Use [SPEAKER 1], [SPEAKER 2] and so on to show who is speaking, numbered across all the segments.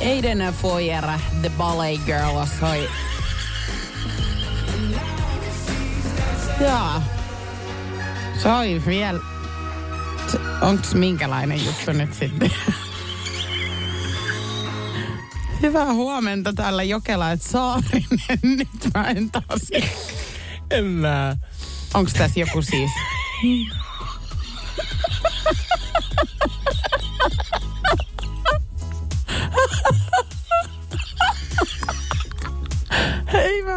[SPEAKER 1] Aiden Foyer, The Ballet Girl, soi. Jaa. Soi vielä. Onks minkälainen juttu nyt sitten? Hyvää huomenta täällä Jokela, et Saarinen. Nyt mä en taas.
[SPEAKER 2] En mä.
[SPEAKER 1] Onks tässä joku siis?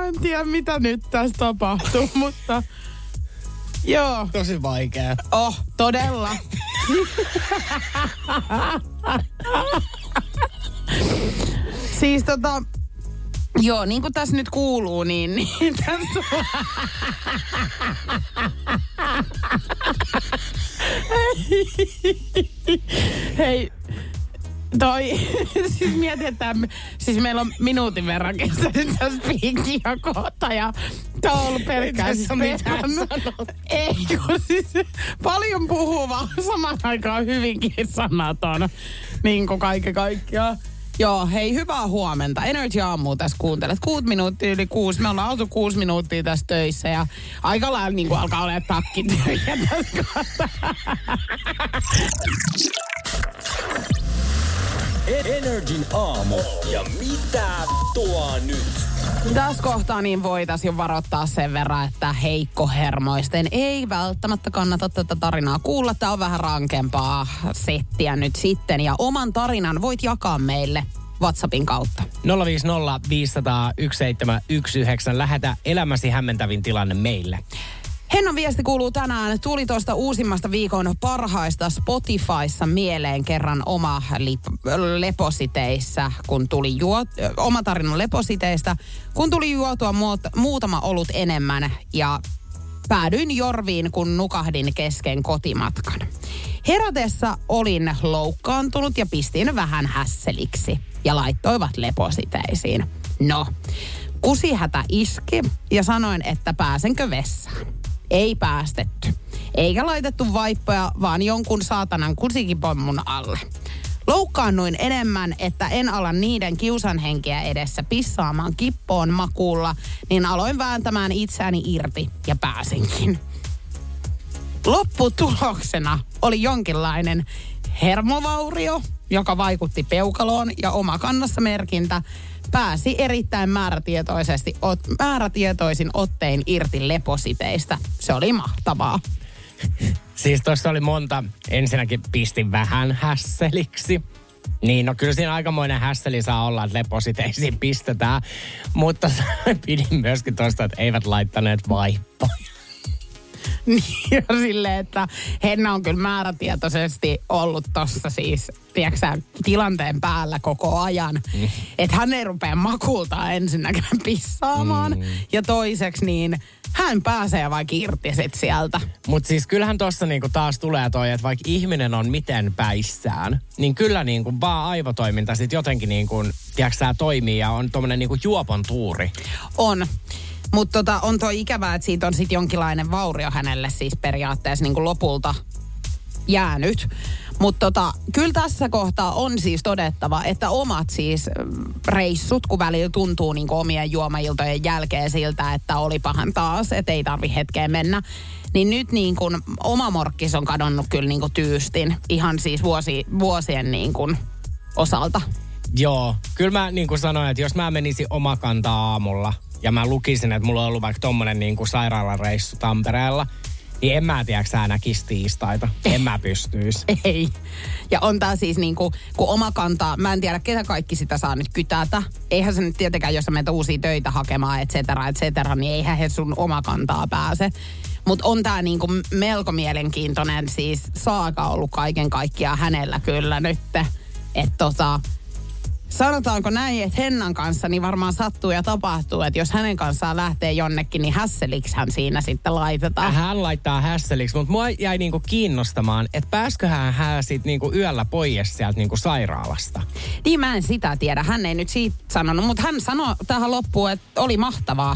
[SPEAKER 1] mä en tiedä mitä nyt tässä tapahtuu, mutta joo.
[SPEAKER 3] Tosi vaikea.
[SPEAKER 1] Oh, todella. siis tota, joo, niin kuin tässä nyt kuuluu, niin, niin tässä... Hei, toi, siis mietitään, siis meillä on minuutin verran kestänyt tässä piikkiä kohta ja tää on ollut pelkkää
[SPEAKER 3] sä mitään.
[SPEAKER 1] Ei, kun siis paljon puhuva, samaan aikaan hyvinkin sanaton, niin kuin kaiken kaikkiaan. Joo, hei, hyvää huomenta. Energy Aamu tässä kuuntelet. Kuut minuuttia yli kuusi. Me ollaan oltu kuusi minuuttia tässä töissä ja aika lailla niin kuin alkaa olemaan takkityöjä tässä kohtaa.
[SPEAKER 4] Energin aamu. Ja mitä tuo nyt?
[SPEAKER 1] Tässä kohtaa niin voitaisiin jo varoittaa sen verran, että heikkohermoisten ei välttämättä kannata tätä tarinaa kuulla. Tämä on vähän rankempaa settiä nyt sitten. Ja oman tarinan voit jakaa meille WhatsAppin kautta.
[SPEAKER 3] 050 500 1719. Lähetä elämäsi hämmentävin tilanne meille.
[SPEAKER 1] Hennan viesti kuuluu tänään. Tuli tuosta uusimmasta viikon parhaista Spotifyssa mieleen kerran oma lip- lepositeissä, kun tuli juo, oma tarina lepositeistä, kun tuli juotua muut- muutama olut enemmän ja päädyin jorviin, kun nukahdin kesken kotimatkan. Herätessä olin loukkaantunut ja pistin vähän hässeliksi ja laittoivat lepositeisiin. No, kusihätä iski ja sanoin, että pääsenkö vessaan. Ei päästetty. Eikä laitettu vaippoja, vaan jonkun saatanan kusikipommun alle. Loukkaannuin enemmän, että en ala niiden kiusanhenkiä edessä pissaamaan kippoon makuulla, niin aloin vääntämään itseäni irti ja pääsinkin. Lopputuloksena oli jonkinlainen hermovaurio, joka vaikutti peukaloon ja omakannassa merkintä pääsi erittäin määrätietoisesti, ot, määrätietoisin ottein irti lepositeistä. Se oli mahtavaa.
[SPEAKER 3] Siis tuossa oli monta. Ensinnäkin pistin vähän hässeliksi. Niin, no kyllä siinä aikamoinen hässeli saa olla, että lepositeisiin pistetään. Mutta pidin myöskin tuosta, että eivät laittaneet vaippoja.
[SPEAKER 1] Niin silleen, että Henna on kyllä määrätietoisesti ollut tossa siis, tiedätkö tilanteen päällä koko ajan. Mm. Että hän ei rupea makultaa ensinnäkään pissaamaan. Mm. Ja toiseksi niin hän pääsee vaikka irti sit sieltä.
[SPEAKER 3] Mutta siis kyllähän tuossa niinku taas tulee toi, että vaikka ihminen on miten päissään, niin kyllä niinku vaan aivotoiminta sitten jotenkin niinku, tiedätkö toimii ja on tuommoinen niinku juopon tuuri.
[SPEAKER 1] On. Mutta tota, on tuo ikävää, että siitä on sitten jonkinlainen vaurio hänelle siis periaatteessa niin kuin lopulta jäänyt. Mutta tota, kyllä tässä kohtaa on siis todettava, että omat siis mm, reissut, kun välillä tuntuu niin omien juomailtojen jälkeen siltä, että olipahan taas, että ei tarvi hetkeen mennä. Niin nyt niin kuin oma morkkis on kadonnut kyllä niin kuin tyystin ihan siis vuosi, vuosien niin kuin osalta.
[SPEAKER 3] Joo, kyllä mä niin kuin sanoin, että jos mä menisin omakantaa aamulla ja mä lukisin, että mulla on ollut vaikka tommonen niin kuin sairaalareissu Tampereella, niin en mä tiedä, sä näkis tiistaita. En mä pystyis.
[SPEAKER 1] Ei. Ja on tää siis niinku, kun oma kantaa, mä en tiedä ketä kaikki sitä saa nyt kytätä. Eihän se nyt tietenkään, jos sä menet uusia töitä hakemaan, et cetera, et cetera, niin eihän he sun oma kantaa pääse. Mutta on tämä niinku melko mielenkiintoinen siis saaka ollut kaiken kaikkiaan hänellä kyllä nyt. Että tota, sanotaanko näin, että Hennan kanssa niin varmaan sattuu ja tapahtuu, että jos hänen kanssaan lähtee jonnekin, niin hässeliksi hän siinä sitten laitetaan.
[SPEAKER 3] Hän laittaa hässeliksi, mutta mua jäi niinku kiinnostamaan, että pääsköhän hän sit niinku yöllä pois sieltä niinku sairaalasta.
[SPEAKER 1] Niin mä en sitä tiedä, hän ei nyt siitä sanonut, mutta hän sanoi tähän loppuun, että oli mahtavaa.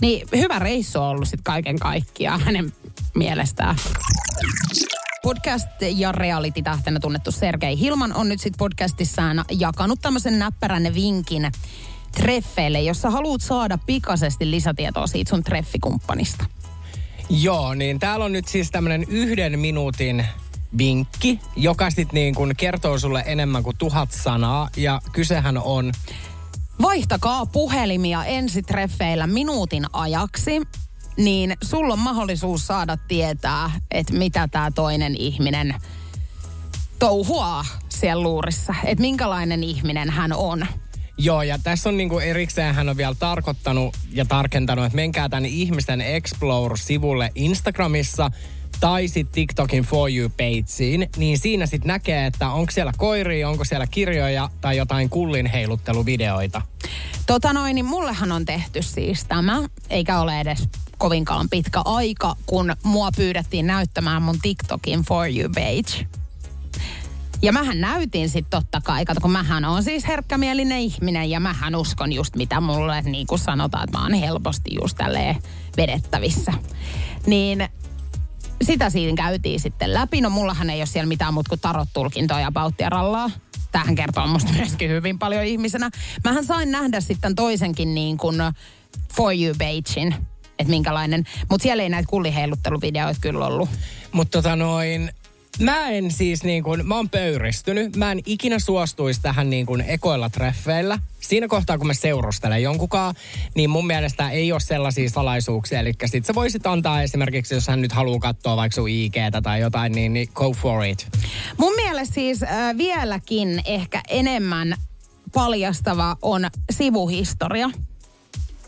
[SPEAKER 1] Niin hyvä reissu on ollut sitten kaiken kaikkiaan hänen mielestään. Podcast- ja reality-tähtenä tunnettu Sergei Hilman on nyt sitten podcastissaan jakanut tämmöisen näppärän vinkin treffeille, jossa haluat saada pikaisesti lisätietoa siitä sun treffikumppanista.
[SPEAKER 3] Joo, niin täällä on nyt siis tämmönen yhden minuutin vinkki, joka sitten niin kun kertoo sulle enemmän kuin tuhat sanaa. Ja kysehän on,
[SPEAKER 1] Vaihtakaa puhelimia ensitreffeillä minuutin ajaksi, niin sulla on mahdollisuus saada tietää, että mitä tämä toinen ihminen touhuaa siellä luurissa. Että minkälainen ihminen hän on.
[SPEAKER 3] joo ja tässä on niinku erikseen hän on vielä tarkoittanut ja tarkentanut, että menkää tänne ihmisten Explore-sivulle Instagramissa tai sitten TikTokin For You-pageen, niin siinä sitten näkee, että onko siellä koiria, onko siellä kirjoja tai jotain kullin heilutteluvideoita.
[SPEAKER 1] Tota noin, niin mullehan on tehty siis tämä, eikä ole edes kovinkaan pitkä aika, kun mua pyydettiin näyttämään mun TikTokin For You page. Ja mähän näytin sitten totta kai, kato kun mähän on siis herkkämielinen ihminen ja mähän uskon just mitä mulle niin kuin sanotaan, että mä oon helposti just tälleen vedettävissä. Niin sitä siinä käytiin sitten läpi. No mullahan ei ole siellä mitään muuta kuin tarot-tulkintoja pauttiarallaa. Tähän kertoo musta myöskin hyvin paljon ihmisenä. Mähän sain nähdä sitten toisenkin niin kuin For You pagein, että minkälainen. Mutta siellä ei näitä kulliheilutteluvideoita kyllä ollut.
[SPEAKER 3] Mutta tota noin, mä en siis niin kuin, mä oon pöyristynyt. Mä en ikinä suostuisi tähän niin kuin ekoilla treffeillä. Siinä kohtaa, kun mä seurustelen jonkunkaan, niin mun mielestä ei ole sellaisia salaisuuksia. Eli sit sä voisit antaa esimerkiksi, jos hän nyt haluaa katsoa vaikka sun IGtä tai jotain, niin, niin go for it.
[SPEAKER 1] Mun mielestä siis äh, vieläkin ehkä enemmän paljastava on sivuhistoria.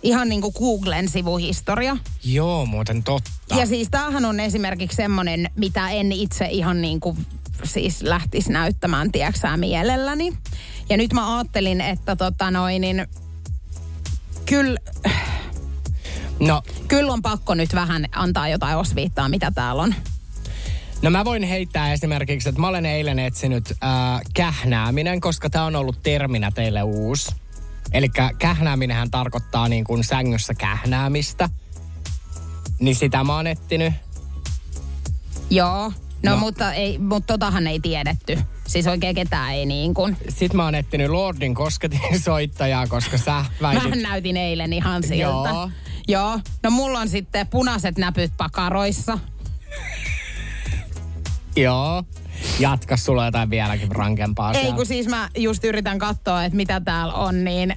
[SPEAKER 1] Ihan niin kuin Googlen sivuhistoria.
[SPEAKER 3] Joo, muuten totta.
[SPEAKER 1] Ja siis tämähän on esimerkiksi semmoinen, mitä en itse ihan niin kuin siis lähtisi näyttämään, tieksää mielelläni. Ja nyt mä ajattelin, että tota noin, niin kyllä,
[SPEAKER 3] No,
[SPEAKER 1] kyllä on pakko nyt vähän antaa jotain osviittaa, mitä täällä on.
[SPEAKER 3] No mä voin heittää esimerkiksi, että mä olen eilen etsinyt äh, kähnääminen, koska tämä on ollut terminä teille uusi. Eli kähnääminenhän tarkoittaa niin kuin sängyssä kähnäämistä. Niin sitä mä oon etsinyt.
[SPEAKER 1] Joo, no,
[SPEAKER 3] No.
[SPEAKER 1] mutta, ei, mutta totahan ei tiedetty. Siis oikein ketään ei niin kuin.
[SPEAKER 3] Sitten mä oon etsinyt Lordin kosketin soittajaa, koska sä väitit...
[SPEAKER 1] Mähän näytin eilen ihan siltä.
[SPEAKER 3] Joo.
[SPEAKER 1] Joo. No mulla on sitten punaiset näpyt pakaroissa.
[SPEAKER 3] Joo. Jatka sulla on jotain vieläkin rankempaa
[SPEAKER 1] Ei
[SPEAKER 3] siellä.
[SPEAKER 1] kun siis mä just yritän katsoa, että mitä täällä on, niin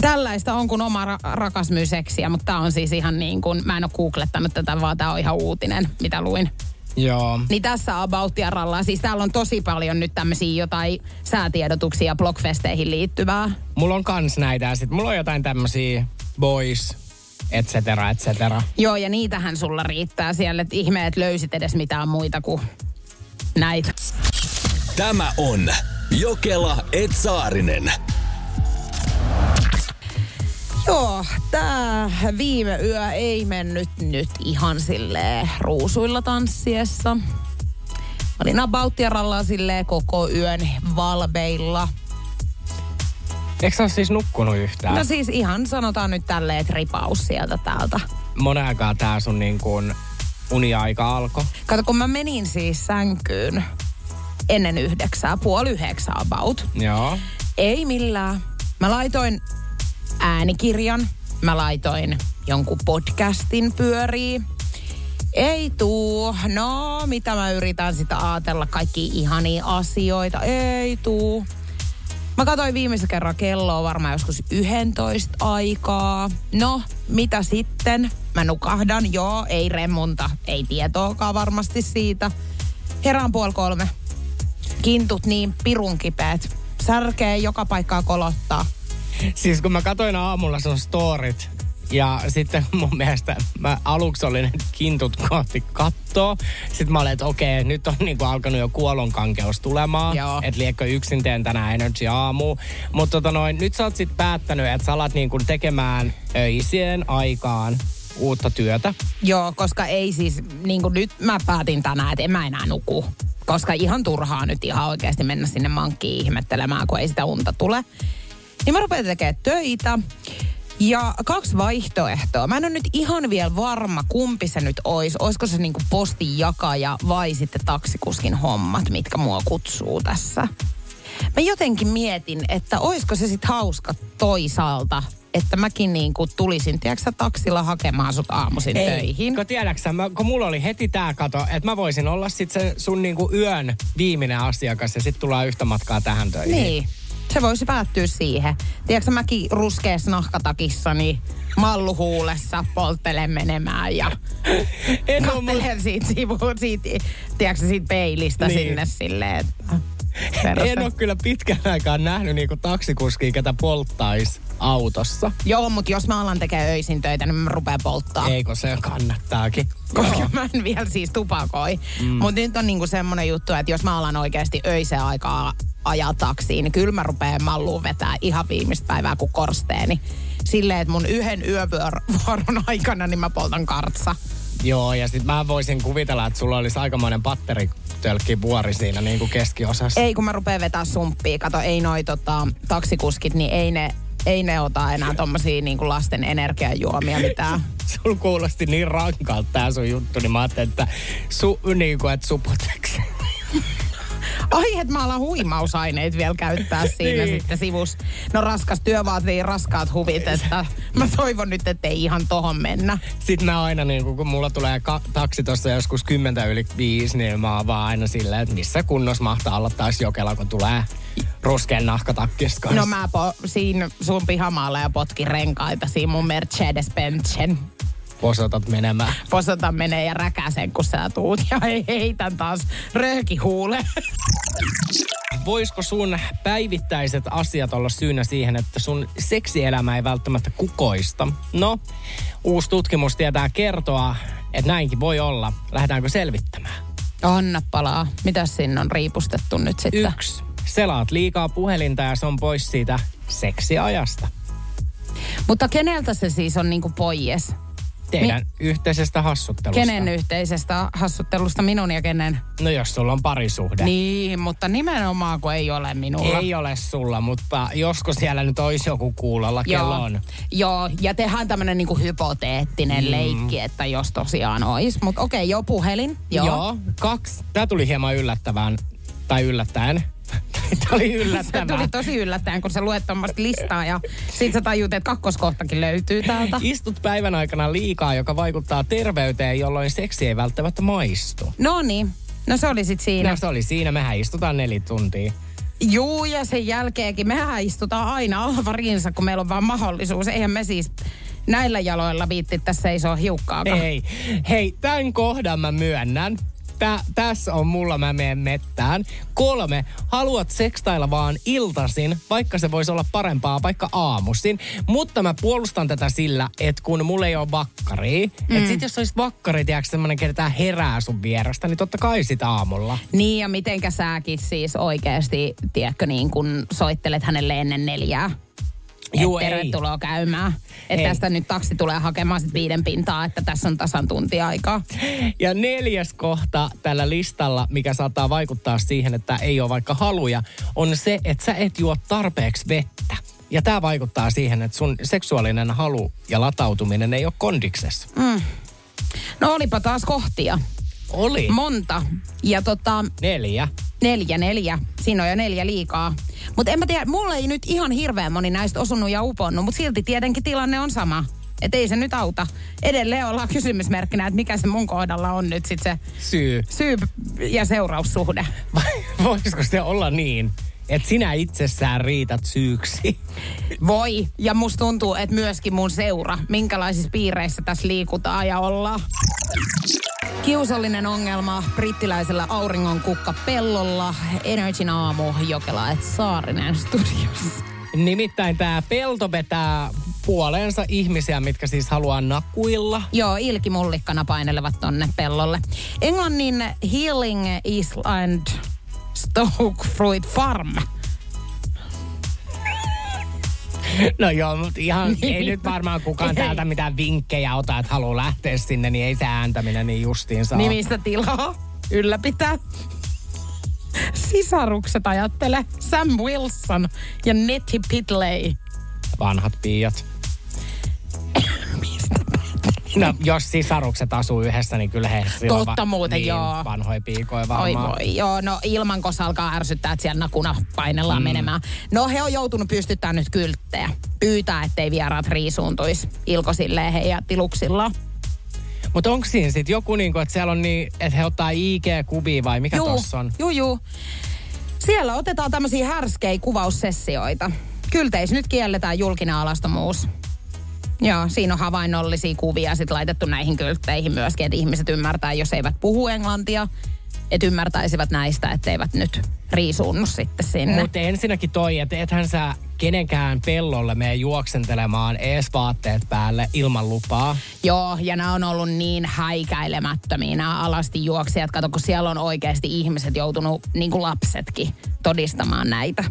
[SPEAKER 1] tällaista on, kun oma ra- rakas myy seksiä, mutta tää on siis ihan niin kuin, mä en ole googlettanut tätä, vaan tää on ihan uutinen, mitä luin.
[SPEAKER 3] Joo.
[SPEAKER 1] Niin tässä About Jarralla, siis täällä on tosi paljon nyt tämmöisiä jotain säätiedotuksia blogfesteihin liittyvää.
[SPEAKER 3] Mulla on kans näitä ja sit mulla on jotain tämmösiä boys, et cetera, et cetera.
[SPEAKER 1] Joo, ja niitähän sulla riittää siellä, että ihme, että löysit edes mitään muita kuin näitä.
[SPEAKER 4] Tämä on Jokela Etsaarinen.
[SPEAKER 1] Joo, tää viime yö ei mennyt nyt ihan silleen ruusuilla tanssiessa. Mä olin abauttiaralla silleen koko yön valveilla.
[SPEAKER 3] Eikö sä siis nukkunut yhtään?
[SPEAKER 1] No siis ihan sanotaan nyt tälleen, että ripaus sieltä täältä.
[SPEAKER 3] Monen aikaa tää sun niin kuin uniaika alkoi.
[SPEAKER 1] Kato, kun mä menin siis sänkyyn ennen yhdeksää, puoli yhdeksää about.
[SPEAKER 3] Joo.
[SPEAKER 1] Ei millään. Mä laitoin äänikirjan, mä laitoin jonkun podcastin pyörii. Ei tuu. No, mitä mä yritän sitä ajatella, kaikki ihania asioita. Ei tuu. Mä katsoin viimeisen kerran kelloa varmaan joskus 11 aikaa. No, mitä sitten? Mä nukahdan, joo, ei remunta, ei tietoakaan varmasti siitä. Herään puoli kolme. Kintut niin pirun kipeät. Särkee joka paikkaa kolottaa.
[SPEAKER 3] Siis kun mä katsoin aamulla sun storit, Ja sitten mun mielestä mä aluksi olin että kintut kohti kattoa. Sitten mä olin, että okei, nyt on niinku alkanut jo kuolonkankeus tulemaan. Että liekö yksin teen tänään Energy aamu. Mutta tota noin, nyt sä oot sit päättänyt, että sä alat niinku tekemään öisien aikaan uutta työtä.
[SPEAKER 1] Joo, koska ei siis, niin kuin nyt mä päätin tänään, että en mä enää nuku. Koska ihan turhaa nyt ihan oikeasti mennä sinne mankkiin ihmettelemään, kun ei sitä unta tule. Niin mä rupean tekemään töitä. Ja kaksi vaihtoehtoa. Mä en ole nyt ihan vielä varma, kumpi se nyt olisi. Olisiko se niinku postin jakaja vai sitten taksikuskin hommat, mitkä mua kutsuu tässä. Mä jotenkin mietin, että olisiko se sitten hauska toisaalta, että mäkin niinku tulisin, tiedätkö taksilla hakemaan sut aamuisin töihin.
[SPEAKER 3] Kun tiedäksä, mä, kun mulla oli heti tää kato, että mä voisin olla sit se sun niinku yön viimeinen asiakas ja sit tullaan yhtä matkaa tähän töihin.
[SPEAKER 1] Niin. Se voisi päättyä siihen. Tiedätkö, mäkin ruskeassa nahkatakissani malluhuulessa polttelen menemään ja
[SPEAKER 3] En oo, mu-
[SPEAKER 1] katselen siitä sivuun, siitä, tiedätkö, siitä peilistä
[SPEAKER 3] Niin.
[SPEAKER 1] niin. sinne silleen, että
[SPEAKER 3] en ole kyllä pitkän aikaan nähnyt niinku taksikuskia, ketä polttaisi autossa.
[SPEAKER 1] Joo, mutta jos mä alan tekemään öisin töitä, niin mä rupean polttaa.
[SPEAKER 3] Eikö se kannattaakin?
[SPEAKER 1] Koska
[SPEAKER 3] Joo.
[SPEAKER 1] mä en vielä siis tupakoi. Mm. Mutta nyt on niinku semmoinen juttu, että jos mä alan oikeasti öiseen aikaa ajaa taksiin, niin kyllä mä rupean malluun vetää ihan viimeistä päivää kuin korsteeni. Silleen, että mun yhden yövuoron aikana niin mä poltan kartsa.
[SPEAKER 3] Joo, ja sit mä voisin kuvitella, että sulla olisi aikamoinen batteritölkki vuori siinä niin kuin keskiosassa.
[SPEAKER 1] Ei kun mä rupean vetää sumppia. Kato, ei noi tota, taksikuskit, niin ei ne, ei ne ota enää tommosia niinku lasten energiajuomia mitään.
[SPEAKER 3] Sul kuulosti niin rankalta tää sun juttu, niin mä ajattelin, että, su, niin kuin, että.
[SPEAKER 1] Ai, että mä alan huimausaineet vielä käyttää siinä
[SPEAKER 3] Niin.
[SPEAKER 1] sitten sivus. No raskas työ vaatii raskaat huvit, että mä toivon nyt, ettei ihan tohon mennä.
[SPEAKER 3] Sitten mä aina, niin kun mulla tulee ka- taksi tuossa joskus 10 yli 5, niin mä oon vaan aina silleen, että missä kunnossa mahtaa olla taas jokela, kun tulee ruskean nahkatakkis kanssa.
[SPEAKER 1] No mä po, siinä sun pihamaalla ja potkin renkaita siinä mun Mercedes-Benzen.
[SPEAKER 3] Osoitat menemään.
[SPEAKER 1] Posota menee ja räkäsen, kun sä tuut ja heitän taas röökihuule.
[SPEAKER 3] Voisiko sun päivittäiset asiat olla syynä siihen, että sun seksielämä ei välttämättä kukoista? No, uusi tutkimus tietää kertoa, että näinkin voi olla. Lähdetäänkö selvittämään?
[SPEAKER 1] Anna palaa. Mitäs sinne on riipustettu nyt sitten?
[SPEAKER 3] Yksi. Selaat liikaa puhelinta ja se on pois siitä seksiajasta.
[SPEAKER 1] Mutta keneltä se siis on niinku pois?
[SPEAKER 3] Teidän yhteisestä hassuttelusta.
[SPEAKER 1] Kenen yhteisestä hassuttelusta minun ja kenen?
[SPEAKER 3] No jos sulla on parisuhde.
[SPEAKER 1] Niin, mutta nimenomaan kun ei ole minulla.
[SPEAKER 3] Ei ole sulla, mutta josko siellä nyt olisi joku kuulolla, kello on.
[SPEAKER 1] Joo, ja tehdään tämmönen niinku hypoteettinen mm. leikki, että jos tosiaan olisi. Mutta okei, joo, puhelin. Joo.
[SPEAKER 3] Joo, kaksi. Tämä tuli hieman yllättävään, tai yllättäen. Tämä oli
[SPEAKER 1] Se
[SPEAKER 3] yllättävää.
[SPEAKER 1] tuli tosi yllättäen, kun sä luet tuommoista listaa ja sit sä tajut, että kakkoskohtakin löytyy täältä.
[SPEAKER 3] Istut päivän aikana liikaa, joka vaikuttaa terveyteen, jolloin seksi ei välttämättä maistu.
[SPEAKER 1] No niin, no se oli sit siinä.
[SPEAKER 3] No se oli siinä, mehän istutaan neljä tuntia.
[SPEAKER 1] Juu, ja sen jälkeenkin mehän istutaan aina alvariinsa, kun meillä on vaan mahdollisuus. Eihän me siis näillä jaloilla viitti tässä seisoo hiukkaakaan.
[SPEAKER 3] Ei. Hei, tämän kohdan mä myönnän. Tää, tässä on mulla, mä menen mettään. Kolme, haluat sekstailla vaan iltasin, vaikka se voisi olla parempaa vaikka aamusin. Mutta mä puolustan tätä sillä, että kun mulla ei ole vakkaria, mm. että sit jos olisi vakkari, tiedätkö, semmonen, ketä herää sun vierestä, niin totta kai sit aamulla.
[SPEAKER 1] Niin, ja mitenkä säkin siis oikeasti, tiedätkö, niin kun soittelet hänelle ennen neljää.
[SPEAKER 3] Juu,
[SPEAKER 1] Et
[SPEAKER 3] ei.
[SPEAKER 1] tervetuloa käymään. Että
[SPEAKER 3] Ei.
[SPEAKER 1] tästä nyt taksi tulee hakemaan sit viiden pintaa, että tässä on tasan tunti aikaa.
[SPEAKER 3] Ja neljäs kohta tällä listalla, mikä saattaa vaikuttaa siihen, että ei ole vaikka haluja, on se, että sä et juo tarpeeksi vettä. Ja tämä vaikuttaa siihen, että sun seksuaalinen halu ja latautuminen ei ole kondiksessa.
[SPEAKER 1] No olipa taas kohtia.
[SPEAKER 3] Oli.
[SPEAKER 1] Monta. Ja tota,
[SPEAKER 3] Neljä.
[SPEAKER 1] Neljä, neljä. Siinä on jo neljä liikaa. Mutta en mä tiedä, mulle ei nyt ihan hirveän moni näistä osunut ja uponnut, mutta silti tietenkin tilanne on sama. Että ei se nyt auta. Edelleen ollaan kysymysmerkkinä, että mikä se mun kohdalla on nyt sitten se
[SPEAKER 3] Syy.
[SPEAKER 1] syy ja seuraussuhde.
[SPEAKER 3] Vai voisiko se olla niin, että sinä itsessään riität syyksi?
[SPEAKER 1] Voi. Ja musta tuntuu, että myöskin mun seura, minkälaisissa piireissä tässä liikutaan ja ollaan. Kiusallinen ongelma brittiläisellä auringon kukka pellolla. Energin aamu, Jokela et Saarinen studiossa.
[SPEAKER 3] Nimittäin tämä pelto vetää puoleensa ihmisiä, mitkä siis haluaa nakuilla.
[SPEAKER 1] Joo, ilkimullikkana painelevat tonne pellolle. Englannin Healing Island Stoke Fruit Farm.
[SPEAKER 3] No joo, mutta ihan ei nyt varmaan kukaan täältä mitään vinkkejä ota, että haluaa lähteä sinne, niin ei se ääntäminen niin justiinsa ole.
[SPEAKER 1] Nimistä tilaa ylläpitää. Sisarukset ajattele. Sam Wilson ja Nettie Pitley.
[SPEAKER 3] Vanhat piiat. No, jos sisarukset asuu yhdessä, niin kyllä he silloin
[SPEAKER 1] Totta muuten,
[SPEAKER 3] niin,
[SPEAKER 1] joo.
[SPEAKER 3] vanhoja piikoja
[SPEAKER 1] Oi
[SPEAKER 3] varmaan.
[SPEAKER 1] voi, joo, no ilman kun alkaa ärsyttää, että siellä nakuna painellaan mm. menemään. No he on joutunut pystyttämään nyt kylttejä. Pyytää, ettei vieraat riisuuntuisi ilkosilleen heidän tiluksillaan.
[SPEAKER 3] Mutta onko siinä sitten joku, niinku, että siellä on niin, että he ottaa IG-kuvia vai mikä
[SPEAKER 1] Juu,
[SPEAKER 3] tossa on?
[SPEAKER 1] juu, juu. Siellä otetaan tämmöisiä härskejä kuvaussessioita. Kylteissä nyt kielletään julkinen alastomuus. Joo, siinä on havainnollisia kuvia sit laitettu näihin kyltteihin myöskin, että ihmiset ymmärtää, jos eivät puhu englantia, että ymmärtäisivät näistä, etteivät nyt riisuunnu sitten sinne.
[SPEAKER 3] Mutta ensinnäkin toi, että ethän sä kenenkään pellolle mene juoksentelemaan ees vaatteet päälle ilman lupaa.
[SPEAKER 1] Joo, ja nämä on ollut niin häikäilemättömiä, nämä alasti juoksijat. Kato, kun siellä on oikeasti ihmiset joutunut, niin kuin lapsetkin, todistamaan näitä.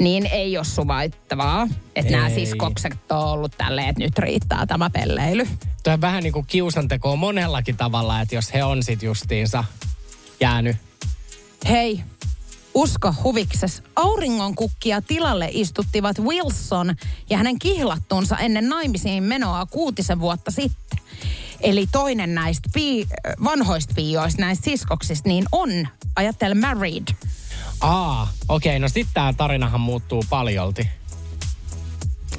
[SPEAKER 1] Niin ei ole suvaittavaa, että nämä siskokset on ollut tälleen, että nyt riittää tämä pelleily.
[SPEAKER 3] Toi on vähän niin kuin kiusantekoa monellakin tavalla, että jos he on sit justiinsa jäänyt.
[SPEAKER 1] Hei, usko huvikses. Auringonkukkia tilalle istuttivat Wilson ja hänen kihlattuunsa ennen naimisiin menoa kuutisen vuotta sitten. Eli toinen näistä pii, vanhoista piioista, näistä siskoksista, niin on, ajattele married.
[SPEAKER 3] Aa, okei, no sitten tämä tarinahan muuttuu paljolti.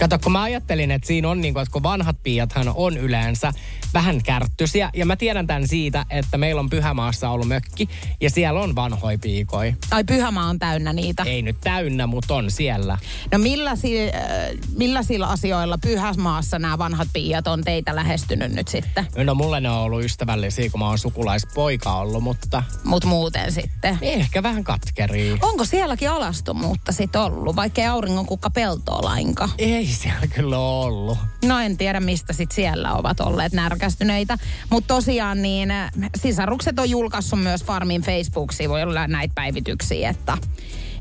[SPEAKER 3] Kato, kun mä ajattelin, että siinä on niin kuin, että kun vanhat piiathan on yleensä vähän kärttysiä. Ja mä tiedän tämän siitä, että meillä on Pyhämaassa ollut mökki ja siellä on vanhoja piikoja.
[SPEAKER 1] Ai Pyhämaa on täynnä niitä.
[SPEAKER 3] Ei nyt täynnä, mutta on siellä.
[SPEAKER 1] No millaisilla, äh, millaisilla asioilla Pyhämaassa nämä vanhat piiat on teitä lähestynyt nyt sitten?
[SPEAKER 3] No mulle ne on ollut ystävällisiä, kun mä oon sukulaispoika ollut, mutta
[SPEAKER 1] Mut muuten sitten.
[SPEAKER 3] ehkä vähän katkeria.
[SPEAKER 1] Onko sielläkin alastomuutta sitten ollut, vaikka ei auringonkukka peltoa lainkaan?
[SPEAKER 3] Ei siellä kyllä ole ollut.
[SPEAKER 1] No en tiedä, mistä sit siellä ovat olleet närkästyneitä. Mutta tosiaan niin sisarukset on julkaissut myös Farmin Facebook-sivuilla näitä päivityksiä, että,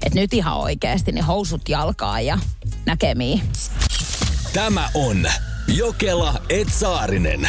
[SPEAKER 1] että nyt ihan oikeasti niin housut jalkaa ja näkemiin.
[SPEAKER 4] Tämä on Jokela Etsaarinen.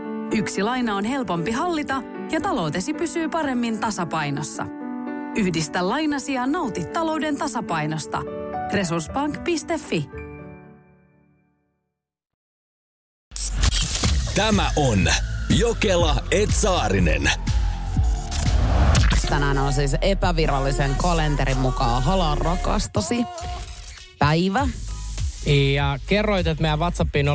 [SPEAKER 5] Yksi laina on helpompi hallita ja taloutesi pysyy paremmin tasapainossa. Yhdistä lainasi ja nauti talouden tasapainosta. Resurssbank.fi
[SPEAKER 4] Tämä on Jokela Etsaarinen.
[SPEAKER 1] Tänään on siis epävirallisen kalenterin mukaan Hala rakastasi päivä.
[SPEAKER 3] Ja kerroit, että meidän WhatsAppiin 050501719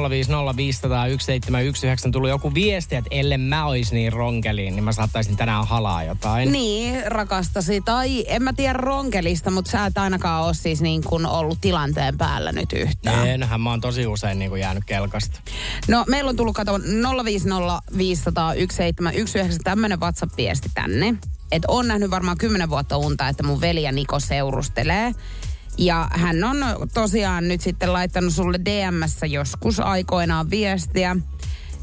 [SPEAKER 3] tuli joku viesti, että ellei mä ois niin ronkeliin, niin mä saattaisin tänään halaa jotain.
[SPEAKER 1] Niin, rakastasi. Tai en mä tiedä ronkelista, mutta sä et ainakaan ole siis niin kuin ollut tilanteen päällä nyt yhtään.
[SPEAKER 3] Enhän mä oon tosi usein niin kuin jäänyt kelkasta.
[SPEAKER 1] No, meillä on tullut, kato, 050501719 tämmönen WhatsApp-viesti tänne. Että on nähnyt varmaan 10 vuotta unta, että mun veli ja Niko seurustelee. Ja hän on tosiaan nyt sitten laittanut sulle DMssä joskus aikoinaan viestiä.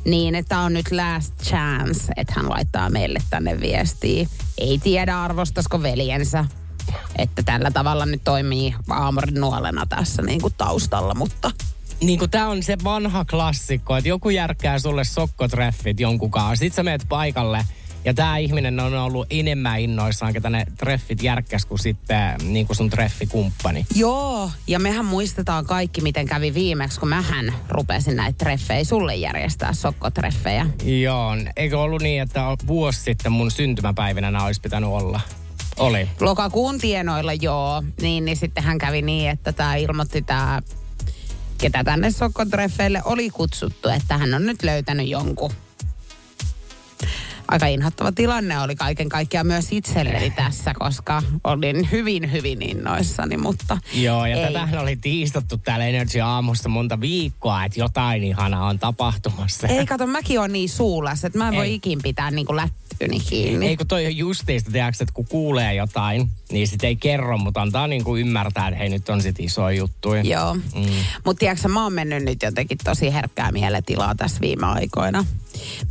[SPEAKER 1] Niin, että on nyt last chance, että hän laittaa meille tänne viestiä. Ei tiedä arvostasko veljensä, että tällä tavalla nyt toimii aamurin nuolena tässä niin kuin taustalla, mutta
[SPEAKER 3] niin kuin tää on se vanha klassikko, että joku järkkää sulle sokkotreffit jonkun kanssa. Sitten sä meet paikalle ja tämä ihminen on ollut enemmän innoissaan, ketä ne treffit järkkäs kuin sitten niin kuin sun treffikumppani.
[SPEAKER 1] Joo, ja mehän muistetaan kaikki, miten kävi viimeksi, kun mähän rupesin näitä treffejä sulle järjestää, sokkotreffejä.
[SPEAKER 3] Joo, eikö ollut niin, että vuosi sitten mun syntymäpäivinä nämä olisi pitänyt olla? Oli.
[SPEAKER 1] Lokakuun tienoilla joo, niin, niin sitten hän kävi niin, että tämä ilmoitti tämä, ketä tänne sokkotreffeille oli kutsuttu, että hän on nyt löytänyt jonkun aika inhottava tilanne oli kaiken kaikkiaan myös itselleni tässä, koska olin hyvin, hyvin innoissani, mutta
[SPEAKER 3] Joo, ja
[SPEAKER 1] ei.
[SPEAKER 3] tätähän oli tiistattu täällä Energy Aamusta monta viikkoa, että jotain ihanaa on tapahtumassa.
[SPEAKER 1] Ei, kato, mäkin on niin suulas, että mä en voi
[SPEAKER 3] Ei.
[SPEAKER 1] ikin pitää niin kuin lättyni kiinni.
[SPEAKER 3] Ei kun toi on justiista, tiedätkö, että kun kuulee jotain, niin sit ei kerro, mutta antaa niin kuin ymmärtää, että hei nyt on sit iso juttu.
[SPEAKER 1] Joo. Mm. Mutta tiedätkö, mä oon mennyt nyt jotenkin tosi herkkää mieletilaa tässä viime aikoina.